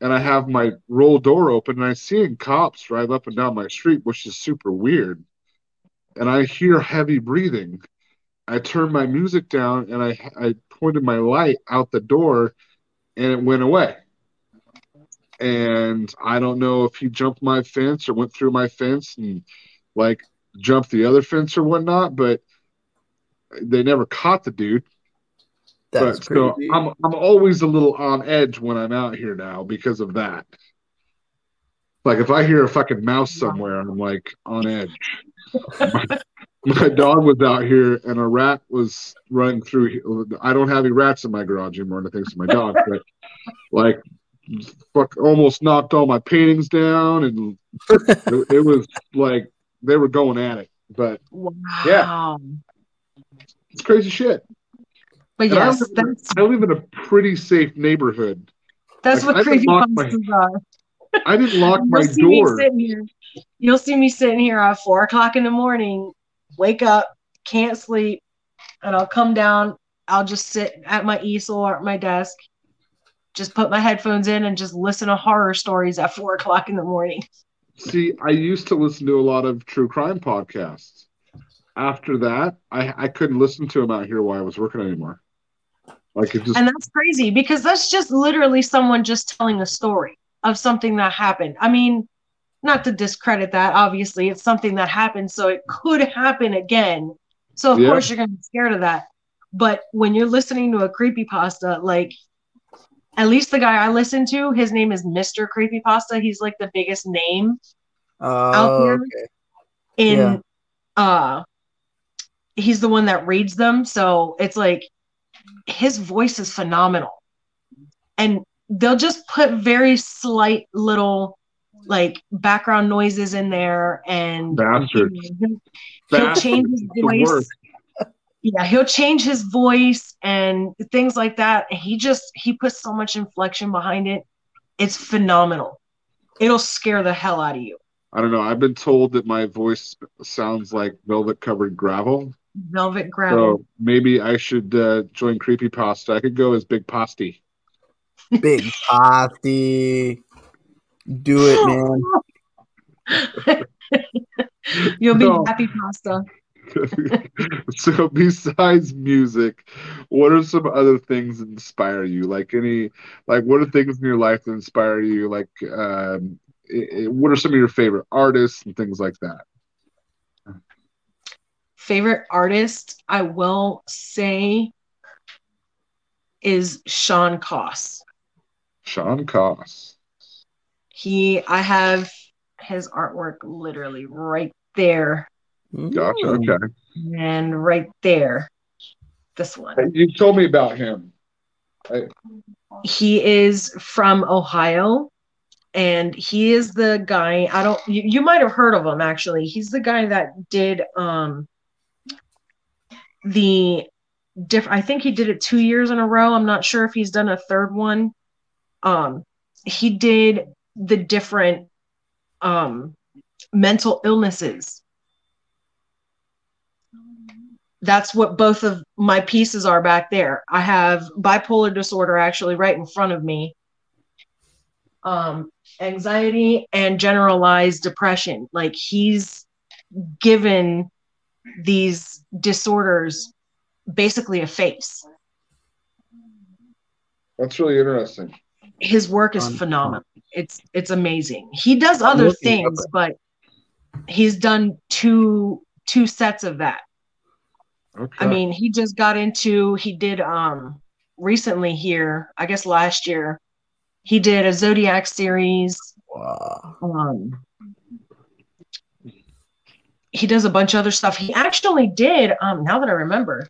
and I have my roll door open, and I'm seeing cops drive up and down my street, which is super weird. And I hear heavy breathing. I turned my music down, and I I pointed my light out the door, and it went away. And I don't know if he jumped my fence or went through my fence and like jumped the other fence or whatnot, but they never caught the dude. That's But so crazy. I'm I'm always a little on edge when I'm out here now because of that. Like if I hear a fucking mouse somewhere, I'm like on edge. my, my dog was out here and a rat was running through. I don't have any rats in my garage anymore, and I think it's my dog, but like fuck almost knocked all my paintings down and it, it was like they were going at it. But wow it's crazy shit. But And I yes live in a- that's I live in a pretty safe neighborhood. that's like, what locked my- are uh, I didn't lock my You'll see me door. You'll see me sitting here at four o'clock in the morning, wake up, can't sleep, and I'll come down. I'll just sit at my easel or at my desk, just put my headphones in and just listen to horror stories at four o'clock in the morning. See, I used to listen to a lot of true crime podcasts. After that, I, I couldn't listen to them out here while I was working anymore. Like it just And that's crazy because that's just literally someone just telling a story of something that happened. I mean, not to discredit that, obviously, it's something that happened, so it could happen again. So of Yeah. course you're gonna be scared of that. But when you're listening to a creepy pasta, like at least the guy I listen to, his name is Mr. Creepypasta. He's like the biggest name Oh, here. okay. in Yeah. uh he's the one that reads them so it's like his voice is phenomenal. And they'll just put very slight little like background noises in there and Bastard. he'll, he'll change his voice. yeah he'll change his voice and things like that. He just he puts so much inflection behind it. It's phenomenal. It'll scare the hell out of you. I don't know. I've been told that my voice sounds like velvet covered gravel. Velvet gravel So maybe I should uh, join Creepy Pasta. I could go as Big Posty. Big Posty. Do it, man. you'll be No. happy pasta so besides music, what are some other things that inspire you? Like any, like what are things in your life that inspire you? Like, um, i- i- what are some of your favorite artists and things like that? Favorite artist i will say is Shawn Coss Shawn Coss. he i have his artwork literally right there Gotcha. Okay. and right there this one You told me about him. he is from ohio and he is the guy i don't you, you might have heard of him actually he's the guy that did um the diff i think he did it two years in a row. I'm not sure if he's done a third one. Um he did the different um mental illnesses. That's what both of my pieces are back there. I have bipolar disorder actually right in front of me. Um anxiety and generalized depression. Like he's given these disorders basically a face That's really interesting. his work is Um, phenomenal it's it's amazing he does other looking it up things but he's done two two sets of that Okay. i mean he just got into he did um recently here i guess last year he did a zodiac series Wow. um he does a bunch of other stuff he actually did um now that i remember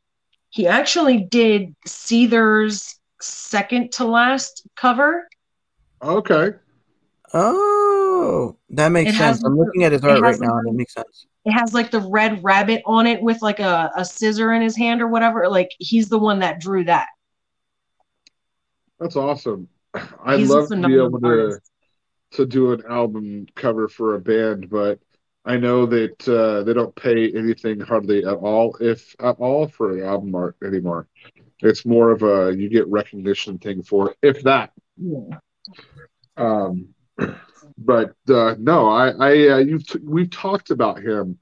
he actually did Seether's second to last cover okay. Oh, that makes It has sense. I'm looking at his it art right has now, and it makes sense. it has like the red rabbit on it with like a, a scissor in his hand or whatever like he's the one that drew that That's awesome. I'd he's love to be phenomenal able to to do an album cover for a band, but I know that uh, they don't pay anything hardly at all, if at all, for album art anymore. It's more of a you get recognition thing for it, if that. Yeah. Um, but uh, no, I, I uh, you've t- we've talked about him,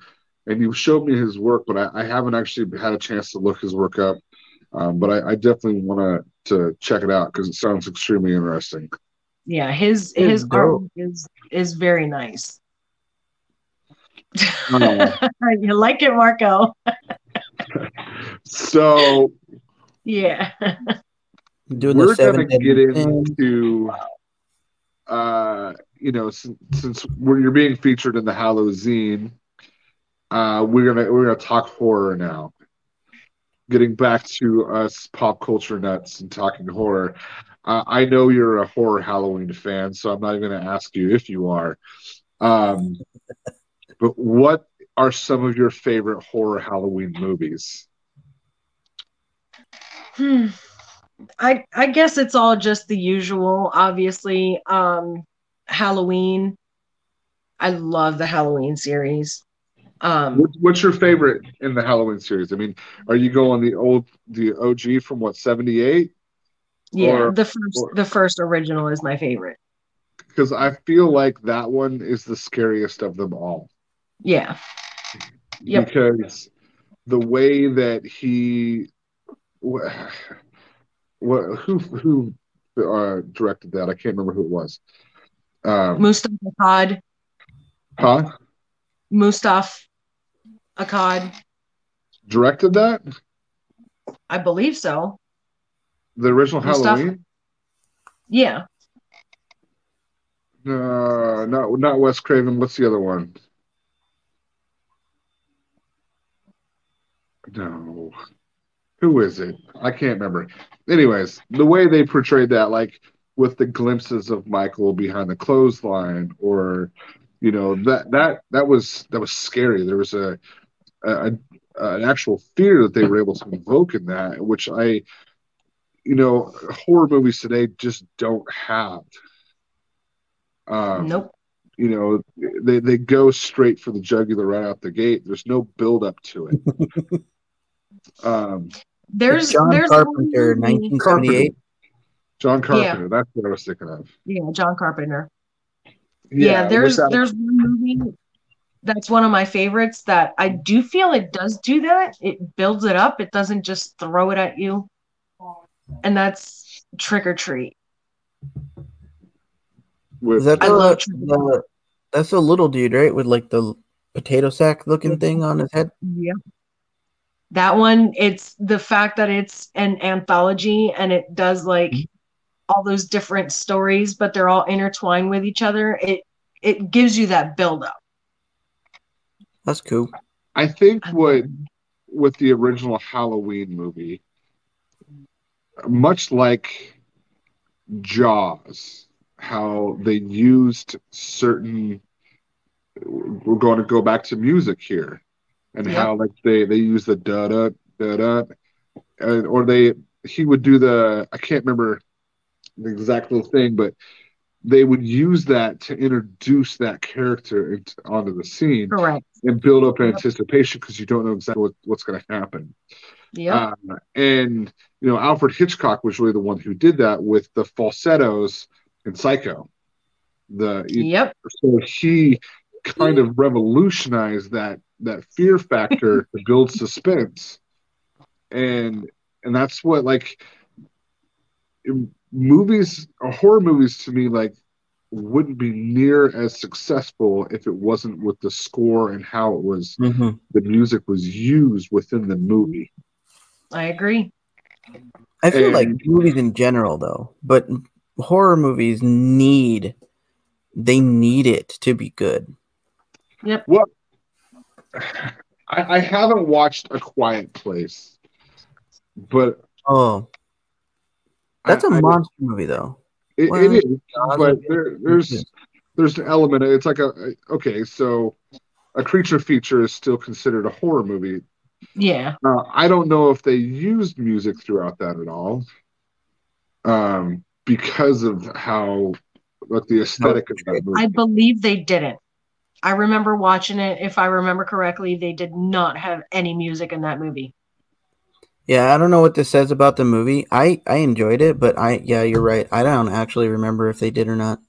and you've showed me his work, but I, I haven't actually had a chance to look his work up. Um, but I, I definitely want to to check it out because it sounds extremely interesting. yeah his It's his dope. art is is very nice Oh. you like it marco So yeah the we're gonna get deadly sins. into uh you know since, since you're being featured in the Halloween uh we're gonna we're gonna talk horror now getting back to us pop culture nuts and talking horror uh, I know you're a horror Halloween fan so I'm not even gonna ask you if you are um but what are some of your favorite horror Halloween movies Hmm. I I guess it's all just the usual. Obviously, um, Halloween. I love the Halloween series. Um, What's, your favorite in the Halloween series? I mean, are you going the old, the OG from what seventy eight? yeah, or- the first or- the first original is my favorite. Because I feel like that one is the scariest of them all. Yeah, Yep. Because the way that he, what, who who uh, directed that? I can't remember who it was. Um, Moustapha Akkad, huh? Moustapha Akkad, Directed that? I believe so. The original Moustapha- Halloween? Yeah, No, not not Wes Craven. What's the other one? No. Who is it? I can't remember. Anyways, the way they portrayed that, like with the glimpses of Michael behind the clothesline, or you know that that that was that was scary. There was a, a, a an actual fear that they were able to evoke in that, which I, you know, horror movies today just don't have. Um, Nope. you know they, they go straight for the jugular right out the gate there's no build up to it um There's John there's Carpenter, one movie- 1978. john carpenter that's what i was thinking of Yeah, John Carpenter. Yeah, with there's that- there's one movie that's one of my favorites that I do feel it does do that. It builds it up. It doesn't just throw it at you. And that's Trick 'r Treat. with, Is that I love Trick the that's the little dude, right? With like the potato sack looking thing on his head. Yeah. That one, it's the fact that it's an anthology and it does like mm-hmm. all those different stories, but they're all intertwined with each other. It it gives you that build up. That's cool. i think what with the original halloween movie much like jaws how they used certain we're going to go back to music here and Yep. how like they they use the da da da da and or they he would do the i can't remember the exact little thing but they would use that to introduce that character into, onto the scene Correct. and build up Yep. anticipation because you don't know exactly what, what's going to happen Yeah. uh, and you know, Alfred Hitchcock was really the one who did that with the falsettos in Psycho. The yep. so he kind of revolutionized that that fear factor to build suspense, and and that's what like movies, or horror movies to me, like wouldn't be near as successful if it wasn't with the score and how it was hmm the music was used within the movie. I agree. I feel like movies in general, though, but horror movies need they need it to be good. I, I haven't watched A Quiet Place, but Oh, that's a a monster movie, though. It, well, it is, but there, there's there's an element. It's like a okay, so a creature feature is still considered a horror movie. Yeah. Uh, I don't know if they used music throughout that at all, um, because of how like the aesthetic of that movie. I believe they didn't. I remember watching it. If I remember correctly, they did not have any music in that movie. Yeah, I don't know what this says about the movie. I I enjoyed it, but I yeah, you're right. I don't actually remember if they did or not.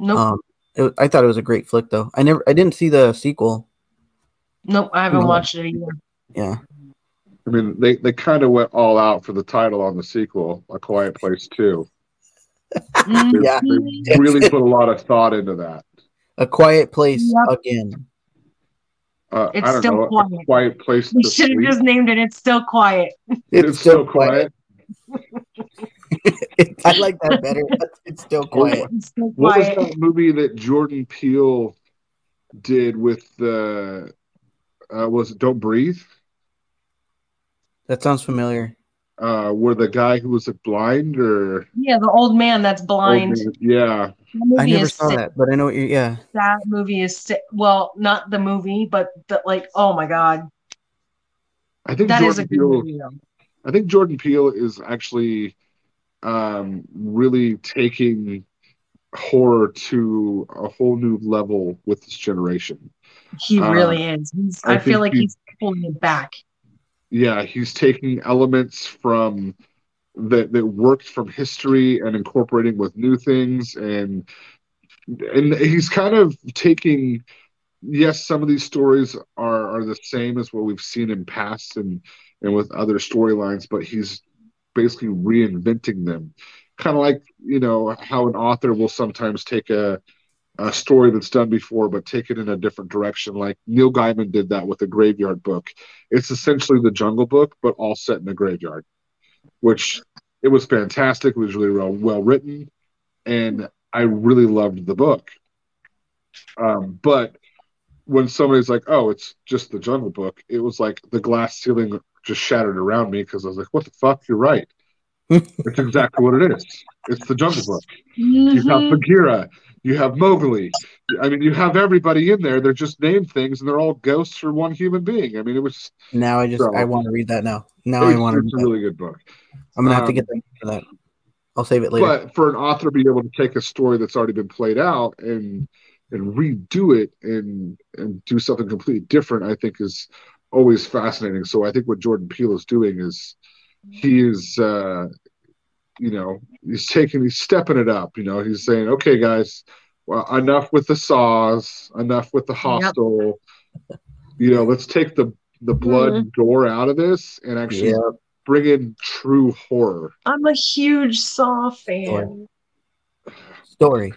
Nope. Um, it, I thought it was a great flick, though. I never, I didn't see the sequel. nope. I haven't no. watched it either. Yeah, I mean, they they kind of went all out for the title on the sequel, A Quiet Place Two. They, Yeah. they really put a lot of thought into that. A Quiet Place Yep. again. Uh, It's I don't still know, quiet. A Quiet Place We to should have just named it. It's still quiet. It's, still quiet. I like that better. It's still quiet. It's still What was that movie that Jordan Peele did with the? Uh, was it Don't Breathe? That sounds familiar. Uh, where the guy who was like blind or Yeah, the old man that's blind. yeah, I never saw sick. that, but I know what you. Yeah, That movie is sick. Well, not the movie, but the, like, oh my god, I think that Jordan is a good Peele. movie. I think Jordan Peele is actually um, really taking horror to a whole new level with this generation. He Uh, really is. He's, I I, feel like he- he's pulling it back. Yeah, he's taking elements from that that worked from history and incorporating with new things and and he's kind of taking yes some of these stories are are the same as what we've seen in past and and with other storylines but he's basically reinventing them. Kind of like you know how an author will sometimes take a a story that's done before but take it in a different direction like neil gaiman did that with the graveyard book it's essentially the jungle book but all set in a graveyard which it was fantastic it was really well, well written and i really loved the book um, but when somebody's like oh it's just the jungle book it was like the glass ceiling just shattered around me because i was like what the fuck you're right it's exactly what it is. It's the Jungle Book. You have Mhm. Bagheera. You have Mowgli. I mean, you have everybody in there. They're just named things, and they're all ghosts for one human being. I mean, it was. Now I just So- I want to read that now. Now I want to. it's a really good book. I'm gonna have to um, get that for that. I'll save it later. But for an author to be able to take a story that's already been played out and and redo it and and do something completely different, I think is always fascinating. So I think what Jordan Peele is doing is he is uh you know he's taking he's stepping it up you know he's saying okay guys well enough with the saws enough with the hostel you know let's take the the blood mm-hmm. and gore out of this and actually yeah, bring in true horror I'm a huge Saw fan. story.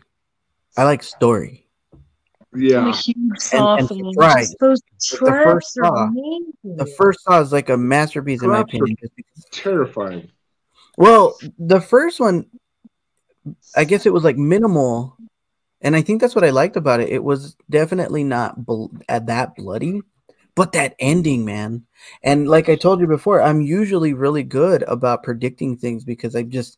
I like story. Yeah, I'm yeah a huge Saw and fan. Fry. Just those the first are Saw, amazing. The first Saw is like a masterpiece in my Traps are- opinion. terrifying Well, the first one, I guess it was like minimal, and I think that's what I liked about it. It was definitely not bl- at that bloody, but that ending, man. And like I told you before, I'm usually really good about predicting things because I just,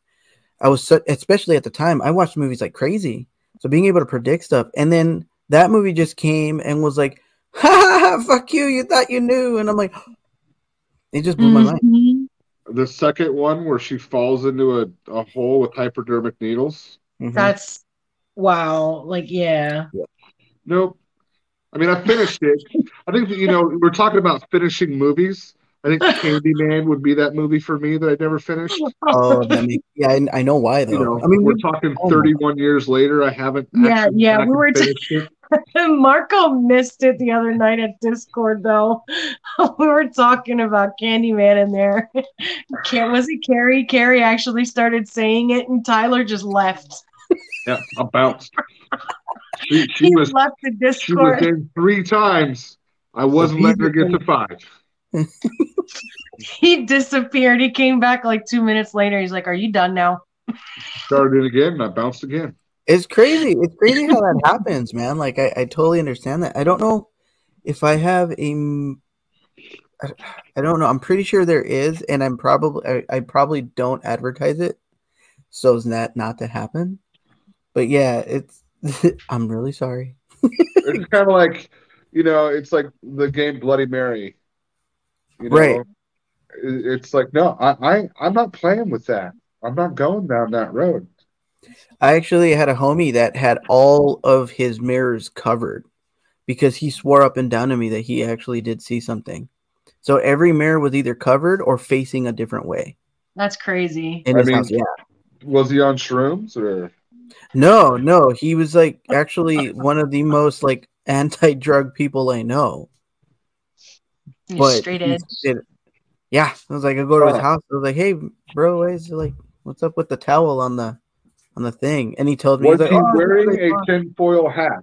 I was so, especially at the time, I watched movies like crazy. So being able to predict stuff, and then that movie just came and was like, "Ha ha ha! Fuck you! You thought you knew," and I'm like, it just blew my mm-hmm. mind. The second one where she falls into a, a hole with hypodermic needles Mhm. That's wow. Like, yeah. nope i mean i finished it i think that you know we're talking about finishing movies i think candyman would be that movie for me that i never finished Oh, that makes, yeah, I, I know why though. you know I mean, we're we- talking oh my 31 years later i haven't Yeah, yeah, we were t- Marco missed it the other night at Discord though. we were talking about Candyman in there. Can was it Carrie? Carrie actually started saying it and Tyler just left. yeah i bounced she, she he was left the she was Discord. in three times i wasn't letting her get to five he disappeared. He came back like two minutes later. He's like, Are you done now? started it again and i bounced again It's crazy. It's crazy how that happens, man. Like I, I totally understand that. I don't know if I have a. I don't know. I'm pretty sure there is, and I'm probably I, I probably don't advertise it so as that not to happen. But yeah, it's I'm really sorry. it's kind of like you know it's like the game bloody mary you know Right. It's like no I, I i'm not playing with that i'm not going down that road I actually had a homie that had all of his mirrors covered because he swore up and down to me that he actually did see something. So every mirror was either covered or facing a different way That's crazy. in I his mean- house. Yeah. was he on shrooms or No, no, he was like actually one of the most like anti-drug people I know. You're But straight he edge. did- yeah, I was like, I go to his house. I was like, hey, bro, why is like, what's up with the towel on the on the thing? And he told me, was he's he like, "Oh, wearing really a fun." tinfoil hat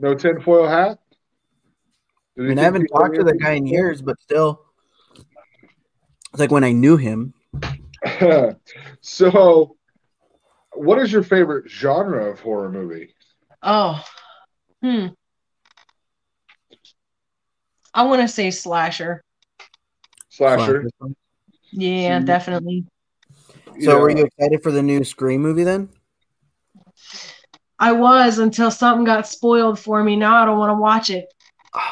no tinfoil hat Did I mean, I haven't he talked to the guy in years, but still, it's like when I knew him. so what is your favorite genre of horror movie Oh. Hmm. I want to say slasher. slasher Yeah, See, definitely. So, know, were you excited for the new Scream movie then? I was until something got spoiled for me. Now I don't want to watch it.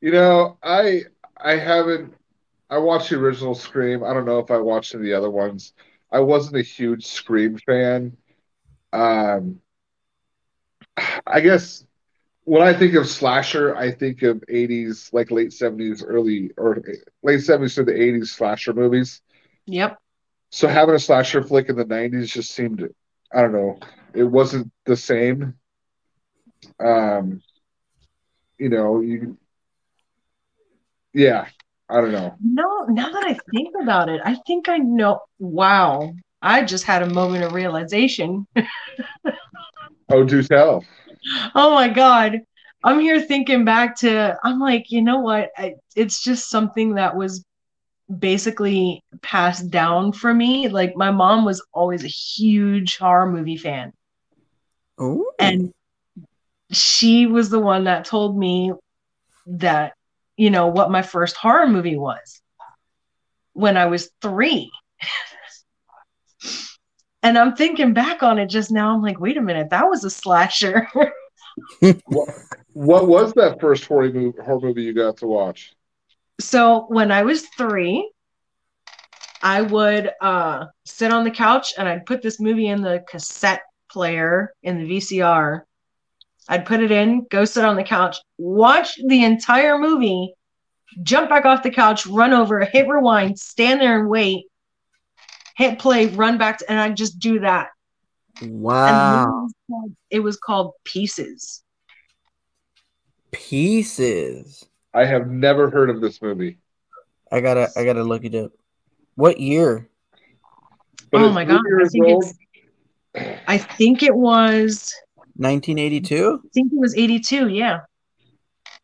You know, I I haven't. I watched the original Scream. I don't know if I watched any of the other ones. I wasn't a huge Scream fan. Um, I guess when I think of slasher, I think of '80s, like late '70s, early or late '70s to the '80s slasher movies. Yep. So having a slasher flick in the '90s just seemed, I don't know, it wasn't the same. Um, you know, you, yeah, I don't know. No, now that I think about it, I think I know. Wow. I just had a moment of realization. Oh, do tell. Oh my God. I'm here thinking back to, I'm like, you know what? I, it's just something that was basically passed down for me. Like, my mom was always a huge horror movie fan. Oh, And she was the one that told me that you know, what my first horror movie was when I was three. and I'm thinking back on it just now. I'm like, wait a minute, that was a slasher. what, what was that first horror movie, horror movie you got to watch? so when I was three, I would uh, sit on the couch and I'd put this movie in the cassette player in the VCR. I'd put it in, go sit on the couch, watch the entire movie, jump back off the couch, run over, hit rewind, stand there and wait, hit play, run back, to, and I'd just do that. And the movie Wow. was called- it was called Pieces. Pieces. I have never heard of this movie. I gotta I gotta look it up. What year? But oh my god! I think old. it's. I think it was. 1982? I think it was 82, yeah.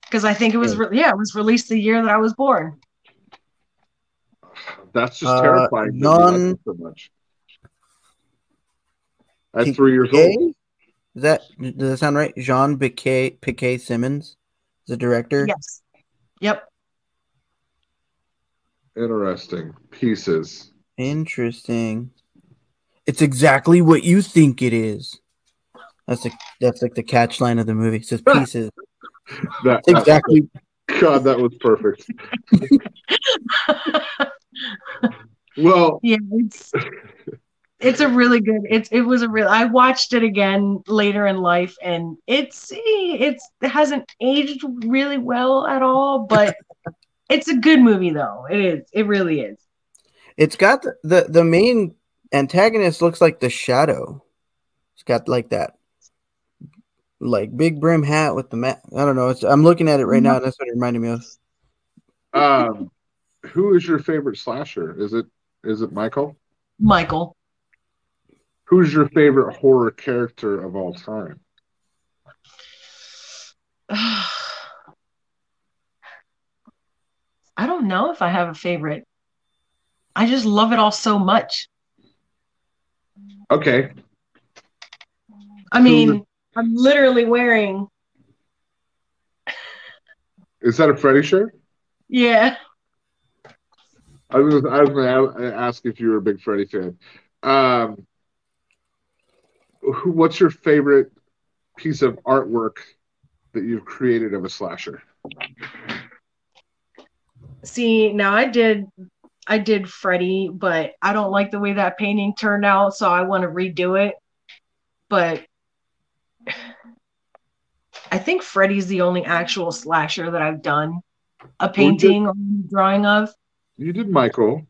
Because I think it was, re- yeah, it was released the year that I was born. That's just Uh, terrifying. to me. non- That's so much. At P- three years old. Is that does that sound right? Jean Piquet Piquet Simmons, the director. Yes. Yep. Interesting. Pieces. Interesting. It's exactly what you think it is. That's like that's like the catch line of the movie. It says pieces. That, exactly God, that was perfect. Well, yeah, it's it's a really good. It's it was a real. I watched it again later in life, and it's it's it hasn't aged really well at all, but it's a good movie though. It is. It really is. it's got the, the the main antagonist looks like the shadow. It's got like that like big brim hat with the mat. I don't know. It's I'm looking at it right now, and that's what it reminded me of. um, who is your favorite slasher? Is it is it Michael? Michael. Who's your favorite horror character of all time? I don't know if I have a favorite. I just love it all so much. Okay, I mean, I'm literally wearing, is that a Freddy shirt? yeah. I was gonna, I was going to ask if you were a big Freddy fan. Um, what's your favorite piece of artwork that you've created of a slasher? See, now I did, I did Freddy, but I don't like the way that painting turned out, so I want to redo it. But I think Freddy's the only actual slasher that I've done a painting or drawing of. You did Michael.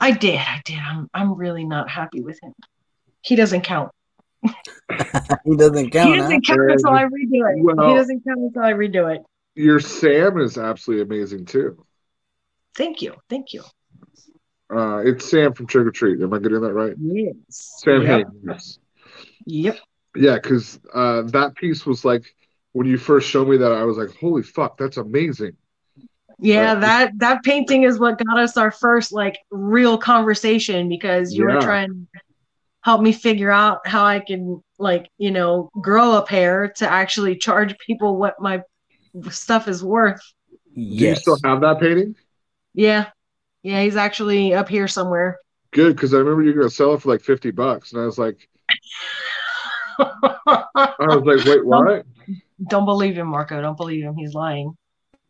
I did, I did. I'm, I'm really not happy with him. He doesn't count. He doesn't count. he doesn't count until I redo it. Well- he doesn't count until I redo it. Your Sam is absolutely amazing too. Thank you, thank you. Uh, it's Sam from Trick 'r Treat. Am I getting that right? Yes. Sam Yep. Hagen. Yes. Yep. Yeah, because uh, that piece was like when you first showed me that, I was like, "Holy fuck, that's amazing!" Yeah, that that painting is what got us our first like real conversation because you Yeah. were trying to help me figure out how I can like, you know, grow a pair to actually charge people what my stuff is worth. Do you still have that painting? Yeah. Yeah, he's actually up here somewhere. Good, because I remember you were gonna sell it for like fifty bucks, and I was like, I was like, "Wait, what?" Don't believe him, Marco. Don't believe him. He's lying.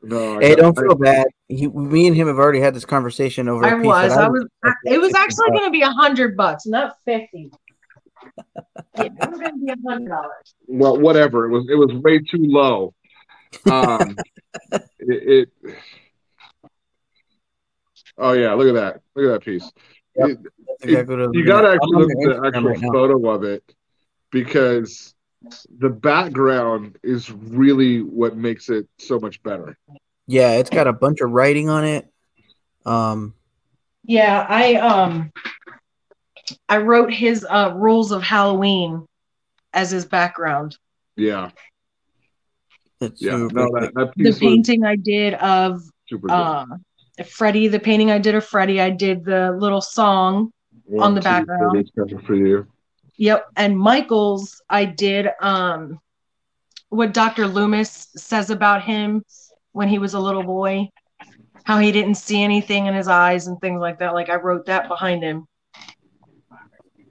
No, Hey, don't feel bad. He, me and him have already had this conversation over. I a piece was. I was. I- It was actually going to be a hundred bucks, not fifty. It was going to be a hundred dollars. well, whatever. It was it was way too low. Um, it, it. Oh yeah, look at that! Look at that piece. Yep. It- That's exactly what I was you got to actually look at the actual right photo of it because the background is really what makes it so much better. Yeah, it's got a bunch of writing on it. Um, Yeah, I um, I wrote his uh rules of Halloween as his background. Yeah, it's yeah. No, that, that The painting I did of super uh Freddie, the painting I did of Freddie, I did the little song. on the two, background. three, it's coming for you. Yep, and Michael's I did um what Dr. Loomis says about him when he was a little boy, how he didn't see anything in his eyes and things like that. Like I wrote that behind him.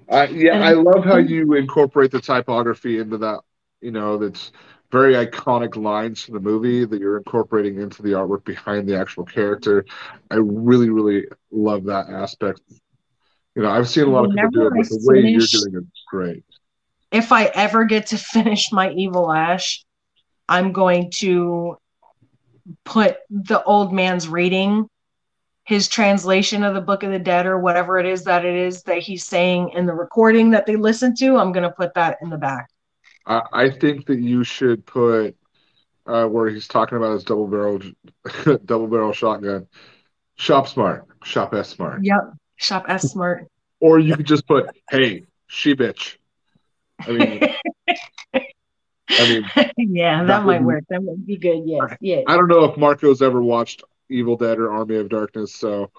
I yeah, And- I love how you incorporate the typography into that. You know, that's very iconic lines from the movie that you're incorporating into the artwork behind the actual character. I really, really love that aspect. You know, I've seen a lot of people do it, but the way you're doing it's great. If I ever get to finish my Evil Ash, I'm going to put the old man's reading, his translation of the Book of the Dead or whatever it is that it is that he's saying in the recording that they listen to. I'm going to put that in the back. I, I think that you should put uh, where he's talking about his double barrel double barrel shotgun. Shop smart, shop S-Mart. Yep. Shop S-Mart. Or you could just put, "Hey, she bitch." I mean, I mean, yeah, That that might would- work. That would be good. Yes. Yeah. I don't know if Marco's ever watched Evil Dead or Army of Darkness, so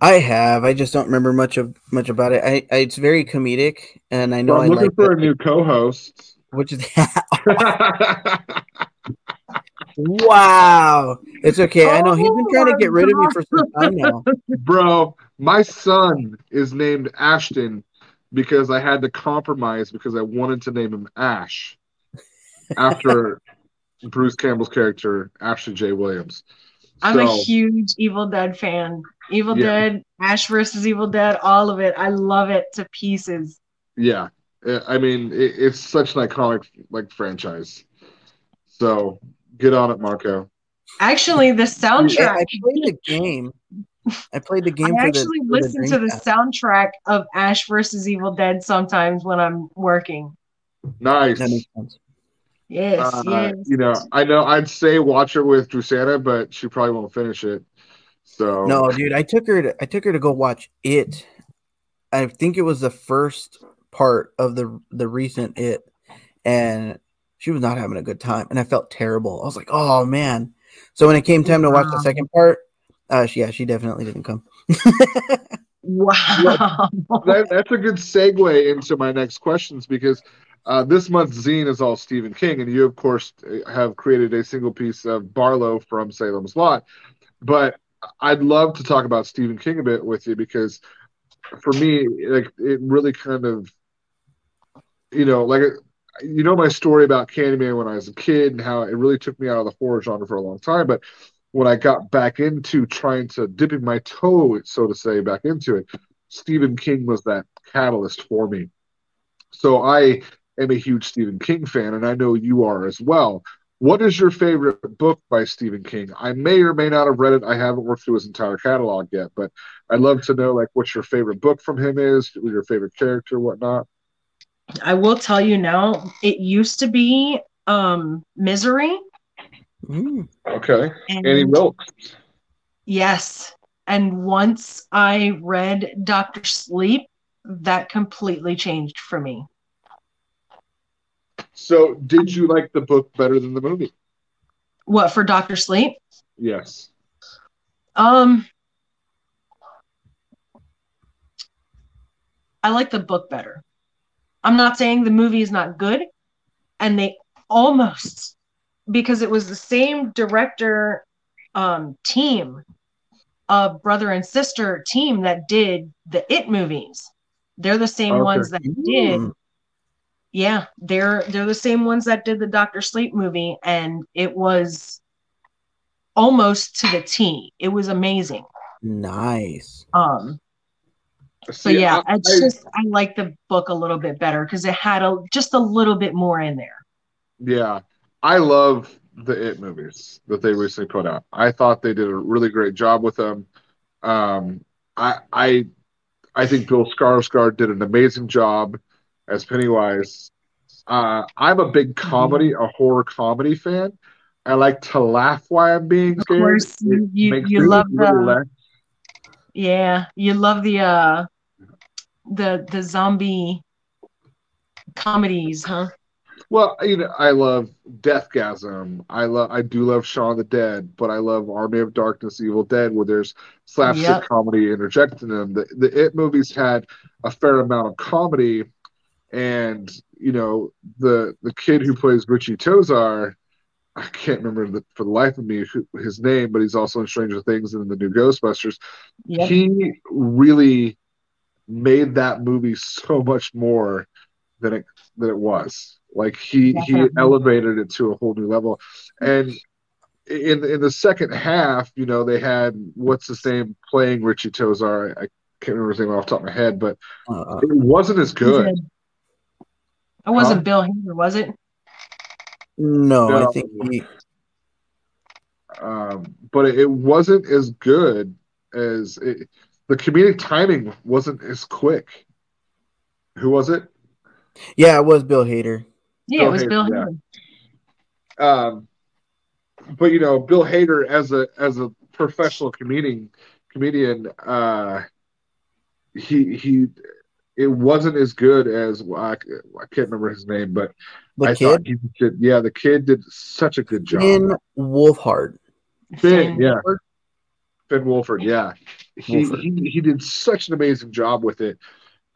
I have. I just don't remember much of much about it. I, I it's very comedic, and I know Well, I'm I looking like for the- a new co-host. which is wow. It's okay. I know he's been Oh trying to get rid of me oh, for some time now. Bro, my son is named Ashton because I had to compromise because I wanted to name him Ash after Bruce Campbell's character, Ashley J. Williams. I'm a huge Evil Dead fan. Evil Yeah. Dead, Ash versus Evil Dead, all of it. I love it to pieces. yeah. Uh, I mean, it, it's such an iconic like franchise. So get on it, Marco. Actually, the I, soundtrack. I played the game. I played the game I for actually the, for the listen to the Dreamcast. soundtrack of Ash versus Evil Dead sometimes when I'm working. Nice. That makes sense. Yes, Uh, yes. You know, I know I'd say watch it with Drusana, but she probably won't finish it. So No, dude, I took her to I took her to go watch it. I think it was the first part of the the recent it, and she was not having a good time, and I felt terrible. I was like, oh man. So when it came time to watch the second part, uh, she, yeah, she definitely didn't come. Wow. that, that's a good segue into my next questions because uh, this month's zine is all Stephen King, and you, of course, have created a single piece of Barlow from Salem's Lot. But I'd love to talk about Stephen King a bit with you because for me, like, it really kind of, you know, like, you know, my story about Candyman when I was a kid and how it really took me out of the horror genre for a long time. But when I got back into trying to dipping my toe, so to say, back into it, Stephen King was that catalyst for me. So I am a huge Stephen King fan, and I know you are as well. What is your favorite book by Stephen King? I may or may not have read it. I haven't worked through his entire catalog yet, but I'd love to know like what your favorite book from him is, your favorite character, whatnot. I will tell you now, it used to be um Misery. Mm. Okay, And Annie Wilkes. Yes. And once I read Doctor Sleep, that completely changed for me. So, did you like the book better than the movie? What for Doctor Sleep? Yes. Um I like the book better. I'm not saying the movie is not good, and they almost because it was the same director um team, uh brother and sister team that did the It movies. They're the same Okay. ones that did Mm. yeah, they're they're the same ones that did the Doctor Sleep movie, and it was almost to the T. It was amazing. Nice. Um, so See, yeah, I- it's I- just I like the book a little bit better because it had a just a little bit more in there. Yeah, I love the It movies that they recently put out. I thought they did a really great job with them. Um, I I I think Bill Skarsgård did an amazing job as Pennywise. Uh, I'm a big comedy, a horror comedy fan. I like to laugh while I'm being Of scared. course, you you, you love the less- yeah you love the uh the the zombie comedies, huh? Well, you know, I love Deathgasm. I love, I do love Shaun the Dead, but I love Army of Darkness, Evil Dead, where there's slapstick Yep. comedy interjected in them. The, the It movies had a fair amount of comedy, and you know, the the kid who plays Richie Tozier, I can't remember the, for the life of me who, his name, but he's also in Stranger Things and in the new Ghostbusters. Yep. He really made that movie so much more than it than it was. Like he he elevated it to a whole new level. And in in the second half, you know, they had what's his name playing Richie Tozier. I, I can't remember his name off the top of my head, but Uh, it wasn't as good. It wasn't Huh? Bill Hader, was it? no, No. I think he, um, but it, it wasn't as good as it, the comedic timing wasn't as quick. Who was it? yeah, it was Bill Hader. Yeah, Bill it was Hader, Bill yeah. Hader. Um, but you know, Bill Hader as a as a professional comedian comedian, uh, he he it wasn't as good as well, I, I can't remember his name, but The I kid, thought he did. Yeah, the kid did such a good job. Finn Wolfhard. Finn, Finn. yeah. Finn Wolfhard, yeah. He, Wolfhard. he he did such an amazing job with it.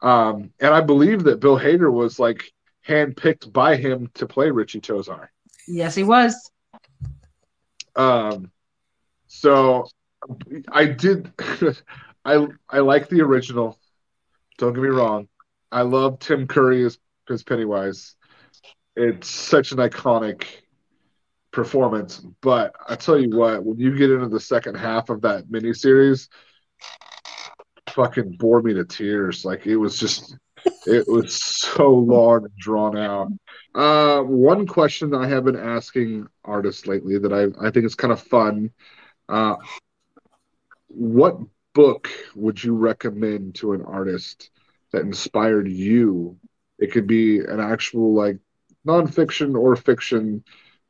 Um, and I believe that Bill Hader was like handpicked by him to play Richie Tozier. Yes, he was. Um, so I did I I like the original. Don't get me wrong. I love Tim Curry as, as Pennywise. It's such an iconic performance. But I tell you what, when you get into the second half of that miniseries, fucking bore me to tears. Like it was just it was so long and drawn out. Uh, one question I have been asking artists lately that I, I think is kind of fun. Uh, what book would you recommend to an artist that inspired you? It could be an actual like nonfiction or fiction.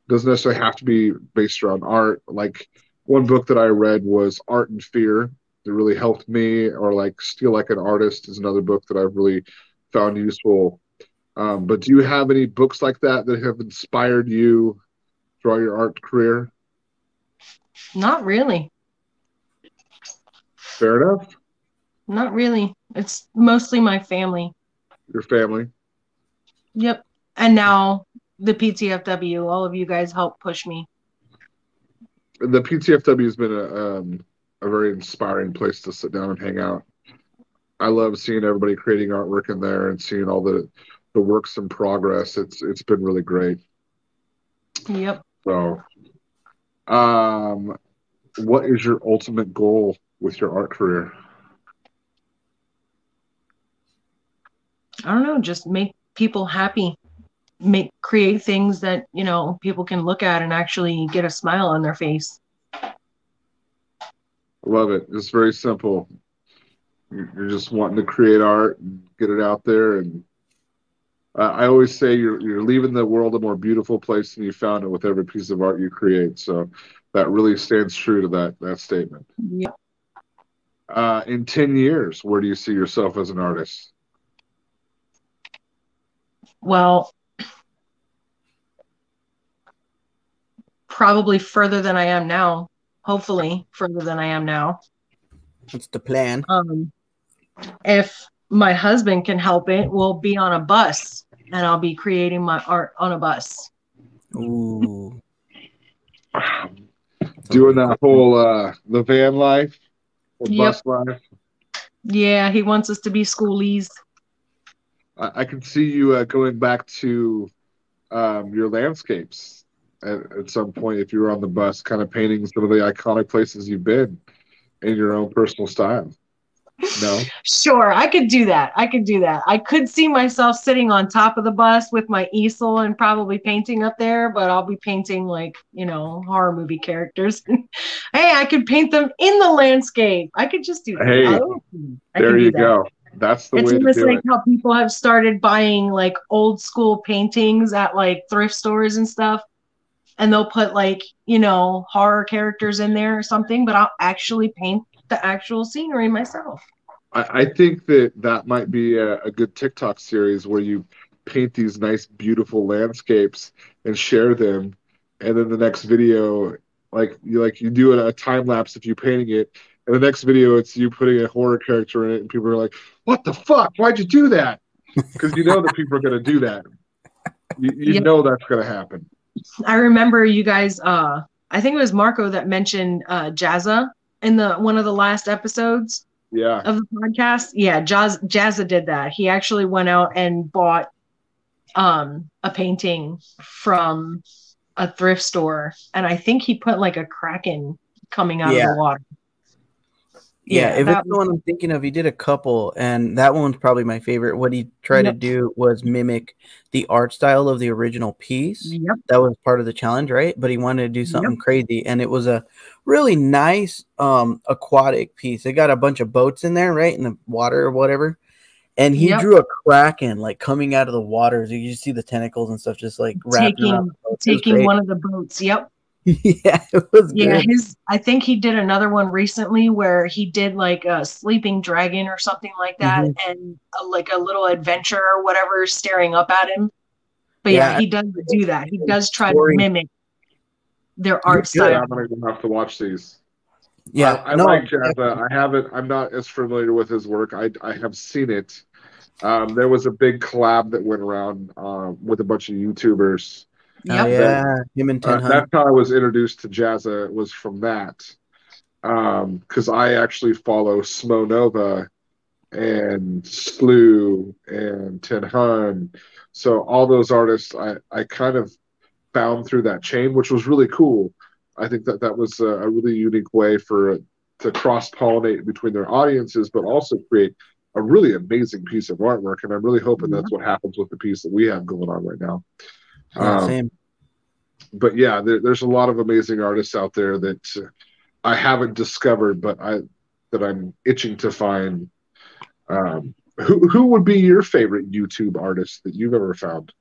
Doesn't necessarily have to be based around art. Like one book that I read was Art and Fear that really helped me, or like Steal Like an Artist is another book that I've really found useful. Um, but do you have any books like that that have inspired you throughout your art career? Not really. Fair enough. Not really. It's mostly my family. Your family. Yep. And now the PTFW. All of you guys help push me. The PTFW has been a um, a very inspiring place to sit down and hang out. I love seeing everybody creating artwork in there and seeing all the the works in progress. It's it's been really great. Yep. So, um, what is your ultimate goal with your art career? I don't know. Just make people happy. Make create things that you know people can look at and actually get a smile on their face. Love it. It's very simple. You're just wanting to create art and get it out there. And I always say you're you're leaving the world a more beautiful place than you found it with every piece of art you create. So that really stands true to that that statement. Yep. Uh, in ten years, where do you see yourself as an artist? Well, probably further than I am now. Hopefully, further than I am now. That's the plan. Um, if my husband can help it, we'll be on a bus and I'll be creating my art on a bus. Ooh. Doing that whole uh, the van life or Yep. bus life. Yeah, he wants us to be schoolies. I, I can see you uh, going back to um, your landscapes at, at some point if you were on the bus, kind of painting some of the iconic places you've been in your own personal style. No, Sure, I could do that. I could do that. I could see myself sitting on top of the bus with my easel and probably painting up there, but I'll be painting like, you know, horror movie characters. hey, I could paint them in the landscape. I could just do that. Hey, Oh, there you that. go. That's the it's way to do like it. how people have started buying like old school paintings at like thrift stores and stuff and they'll put like you know horror characters in there or something but i'll actually paint the actual scenery myself I, I think that that might be a, a good TikTok series where you paint these nice, beautiful landscapes and share them, and then the next video, like you like you do a, a time lapse of you painting it, and the next video it's you putting a horror character in it, and people are like, "What the fuck? Why'd you do that?" Because you know that people are going to do that. You, you know that's going to happen. I remember you guys. Uh, I think it was Marco that mentioned uh, Jazza in the one of the last episodes Yeah. of the podcast. Yeah, Jazz, Jazza did that. He actually went out and bought um, a painting from a thrift store, and I think he put like a kraken coming out Yeah. of the water. Yeah, if that it's the one I'm thinking of, he did a couple, and that one's probably my favorite. What he tried Yep. to do was mimic the art style of the original piece. Yep. That was part of the challenge, right? But he wanted to do something crazy, and it was a really nice um aquatic piece. It got a bunch of boats in there, right, in the water or whatever. And he Yep. drew a kraken like coming out of the waters. You just see the tentacles and stuff just like wrapping Taking- around the boats. It was Taking one of the boats. Yep. yeah, it was Yeah, good. his. I think he did another one recently where he did like a sleeping dragon or something like that, Mm-hmm. and a, like a little adventure or whatever staring up at him. But yeah, Yeah. he does do that. He does try Story. to mimic their art Yeah, style. I'm gonna have to watch these. Yeah, I, I no, like Jazza. I haven't. I'm not as familiar with his work. I I have seen it. Um, there was a big collab that went around uh, with a bunch of YouTubers. Oh, Yep. yeah, him and Uh, Ten Hun. that's how I was introduced to Jazza. Was from that. Because I actually follow Smo Nova and Slew and Ten Hun. So all those artists, I I kind of found through that chain, which was really cool. I think that that was a, a really unique way for to cross pollinate between their audiences, but also create a really amazing piece of artwork. And I'm really hoping that's what happens with the piece that we have going on right now. Yeah, Um, same. but yeah, there, there's a lot of amazing artists out there that uh, I haven't discovered, but I that I'm itching to find. Um, who who would be your favorite YouTube artist that you've ever found?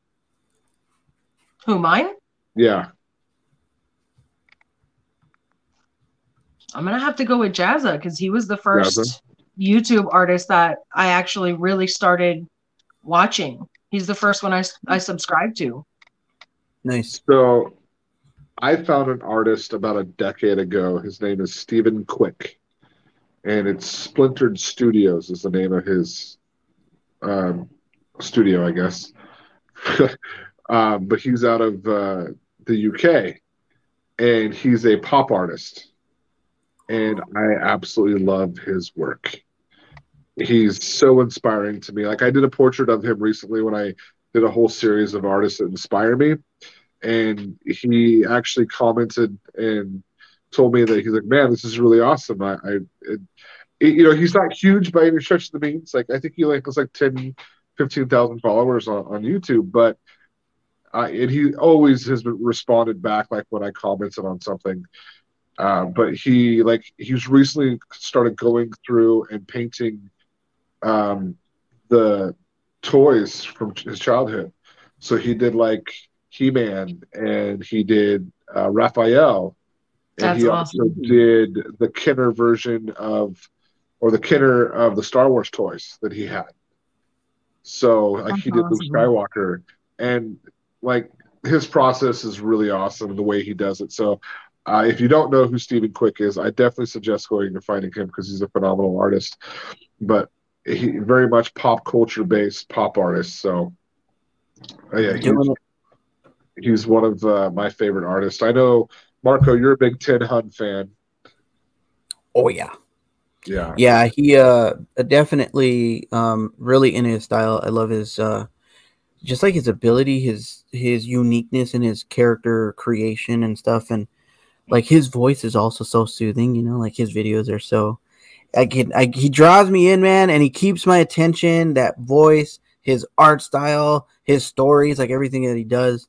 Who mine? Yeah, I'm gonna have to go with Jazza because he was the first Jazza. YouTube artist that I actually really started watching. He's the first one I, I subscribed to. Nice. So I found an artist about a decade ago. His name is Stephen Quick, and it's Splintered Studios is the name of his um, studio, I guess. um, but he's out of uh, the UK, and he's a pop artist, and I absolutely love his work. He's so inspiring to me. Like I did a portrait of him recently when I did a whole series of artists that inspire me and he actually commented and told me that he's like, man, this is really awesome. I, I it, it- you know, he's not huge by any stretch of the means. Like, I think he like has like 10, 15,000 followers on, on YouTube, but uh, and he always has responded back like when I commented on something. Uh, but he like he's recently started going through and painting um, the toys from his childhood. So he did like He Man and he did uh, Raphael. And That's he also did the Kenner version of, or the Kenner of the Star Wars toys that he had. So like That's he did Luke. Skywalker, and like his process is really awesome the way he does it. So uh, if you don't know who Stephen Quick is, I definitely suggest going and finding him because he's a phenomenal artist. But he very much pop culture based pop artist. So uh, yeah, Doing it. He's one of uh, my favorite artists. I know Marco, you're a big Ten Hun fan. Oh yeah. Yeah, Yeah, he uh definitely um really in his style. I love his uh just like his ability, his his uniqueness and his character creation and stuff and like his voice is also so soothing, you know, like his videos are so I can I he draws me in, man, and he keeps my attention, that voice, his art style, his stories, like everything that he does.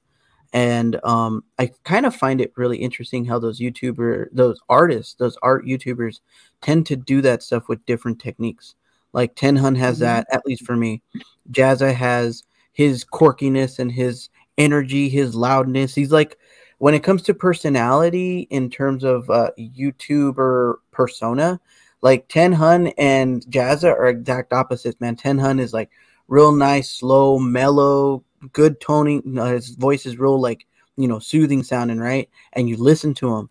And um I kind of find it really interesting how those YouTuber those artists, those art YouTubers tend to do that stuff with different techniques. Like Ten Hun has Mhm. that, at least for me. Jazza has his quirkiness and his energy, his loudness. He's like, when it comes to personality in terms of uh, YouTuber persona, like Ten Hun and Jazza are exact opposites, man. Ten Hun is like real nice, slow, mellow, good toning. Uh, his voice is real, like, you know, soothing sounding, right? And you listen to him.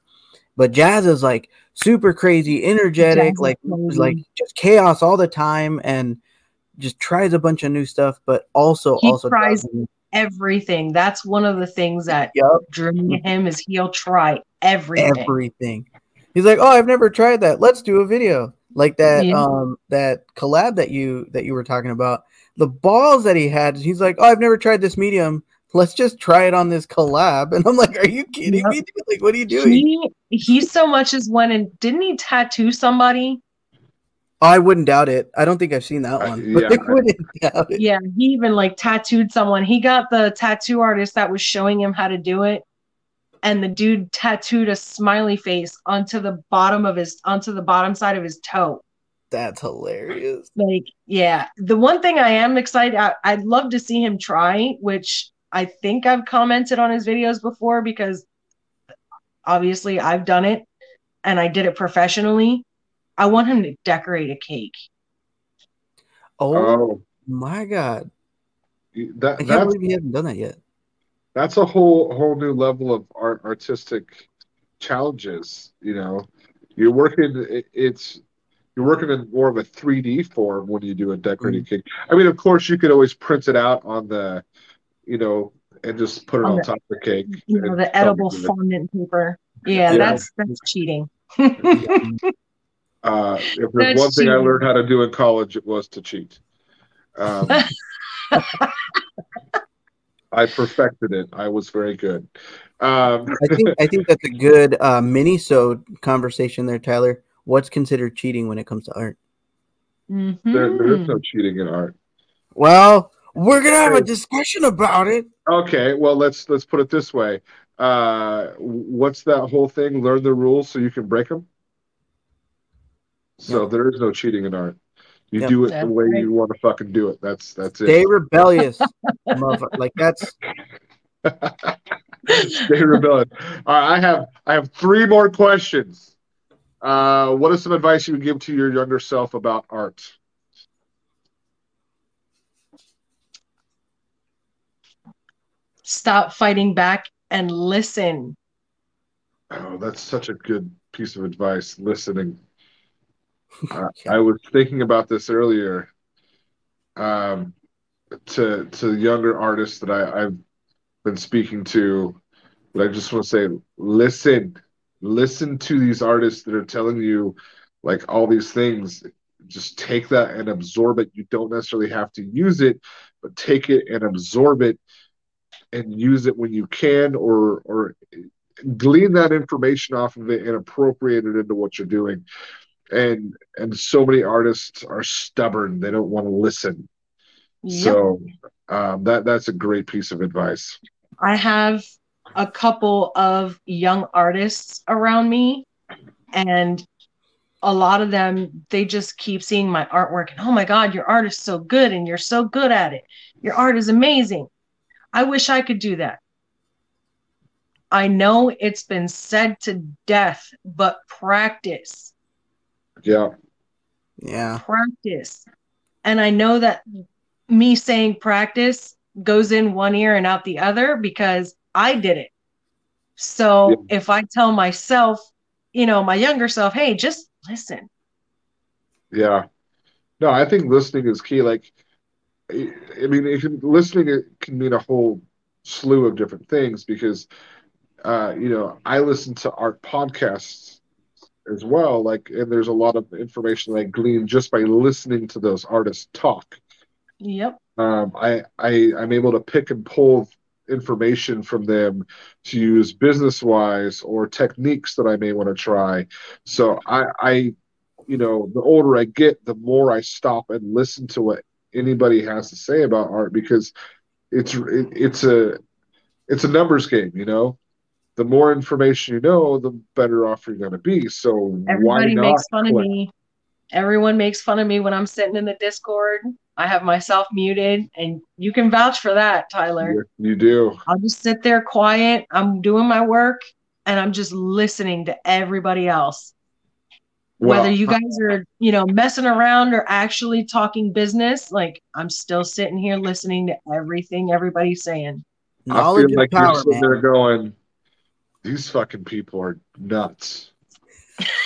But jazz is like super crazy, energetic, Jazza's like crazy. like just chaos all the time, and just tries a bunch of new stuff. But also, He also tries- everything. That's one of the things that Yup. drew me to him is he'll try everything. everything. He's like, "Oh, I've never tried that. Let's do a video." Like that Yeah. um that collab that you that you were talking about. The balls that he had. He's like, "Oh, I've never tried this medium. Let's just try it on this collab." And I'm like, "Are you kidding Yep. me? dude? Like, what are you doing?" He he so much as went and didn't he tattoo somebody? I wouldn't doubt it. I don't think I've seen that one. But yeah. I wouldn't doubt it. Yeah, he even like tattooed someone. He got the tattoo artist that was showing him how to do it. And the dude tattooed a smiley face onto the bottom of his onto the bottom side of his toe. That's hilarious. Like, yeah. The one thing I am excited I, I'd love to see him try, which I think I've commented on his videos before because obviously I've done it and I did it professionally. I want him to decorate a cake. Oh, Oh, my god. that I can't that's believe he hasn't done that yet. that's a whole whole new level of art artistic challenges. You know, you're working. it- It's you're working in more of a 3D form when you do a decorating Mm-hmm. cake. I mean, of course, you could always print it out on the, you know, and just put it On on the- top of the cake. You know, the edible people that- fondant paper. Yeah, Yeah. that's that's cheating. Uh, if there's That's one thing I learned how to do in college, it was to cheat. Um, I perfected it. I was very good. Um, I think I think that's a good uh mini so conversation there, Tyler. What's considered cheating when it comes to art? there, there is no cheating in art. Well, we're gonna have a discussion about it. Okay, well let's let's put it this way. Uh, what's that whole thing? Learn the rules so you can break them. So Yep. there is no cheating in art. You Yep. do it the way right. you want to fucking do it. That's that's it. Stay it. rebellious. motherfucker. like that's Stay rebellious. All right, I have I have three more questions. Uh, what is some advice you would give to your younger self about art? Stop fighting back and listen. Oh, that's such a good piece of advice. Listening. Uh, I was thinking about this earlier. Um, to to younger artists that I, I've been speaking to, but I just want to say, listen, listen to these artists that are telling you like all these things. Just take that and absorb it. You don't necessarily have to use it, but take it and absorb it and use it when you can or or glean that information off of it and appropriate it into what you're doing and and so many artists are stubborn they don't want to listen Yep. so um, that that's a great piece of advice I have a couple of young artists around me, and a lot of them they just keep seeing my artwork and oh my god, your art is so good and you're so good at it. Your art is amazing. I wish I could do that. I know it's been said to death, but practice, yeah yeah. practice. And I know that me saying practice goes in one ear and out the other because I did it. So Yeah. if I tell myself, you know, my younger self, hey, just listen. yeah no i think listening is key like i mean can, listening it can mean a whole slew of different things because uh you know i listen to art podcasts as well like and there's a lot of information that i glean just by listening to those artists talk Yep. um, I, I I'm able to pick and pull information from them to use business wise or techniques that I may want to try. So I, I, you know, the older I get, the more I stop and listen to what anybody has to say about art because it's it, it's a it's a numbers game. You know, the more information you know, the better off you're going to be. So why not? makes fun of me. Everyone makes fun of me when I'm sitting in the Discord. I have myself muted, and you can vouch for that, Tyler. You, you do. I'll just sit there quiet. I'm doing my work and I'm just listening to everybody else. Well, Whether you guys are, you know, messing around or actually talking business, like I'm still sitting here listening to everything everybody's saying. I feel like and you're sitting man. there going, "These fucking people are nuts."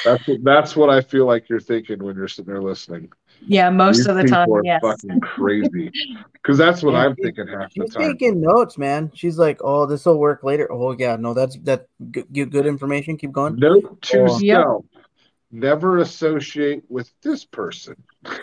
That's what, that's what I feel like you're thinking when you're sitting there listening. Yeah, most These of the people time, are yes. fucking crazy. Because that's what Yeah, I'm thinking half the She's time. taking notes, man. She's like, "Oh, this will work later." Oh, yeah, no, that's that good, good information. Keep going. Note to Oh. Yep. self: never associate with this person.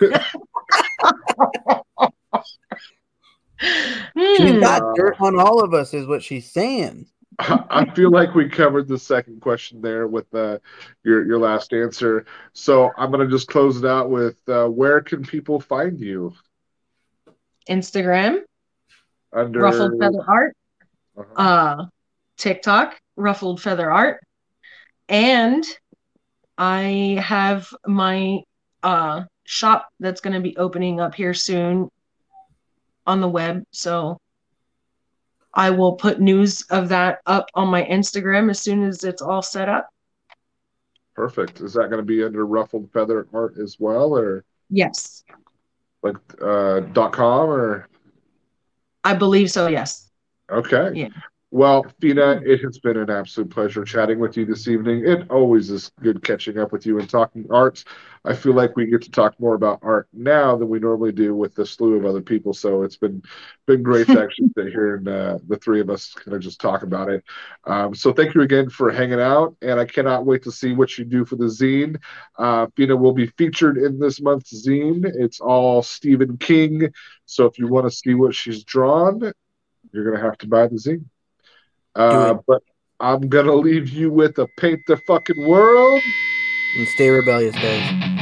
She's Hmm. got Uh, dirt on all of us, is what she's saying. I feel like we covered the second question there with uh, your your last answer. So I'm gonna just close it out with uh, where can people find you Instagram, under Ruffled Feather Art, Uh-huh. uh, TikTok, Ruffled Feather Art, and I have my uh, shop that's going to be opening up here soon on the web. So I will put news of that up on my Instagram as soon as it's all set up. Perfect. Is that gonna be under Ruffled Feather Art as well, or Yes, like uh, dot com or? I believe so. Yes. Okay. Yeah. Well, Fina, it has been an absolute pleasure chatting with you this evening. It always is good catching up with you and talking arts. I feel like we get to talk more about art now than we normally do with the slew of other people. So it's been been great to actually sit here and uh, the three of us kind of just talk about it. Um, so thank you again for hanging out, and I cannot wait to see what you do for the zine. Uh, Fina will be featured in this month's zine. It's all Stephen King. So if you want to see what she's drawn, you're gonna have to buy the zine. Uh, but I'm gonna leave you with a paint the fucking world. And stay rebellious, guys.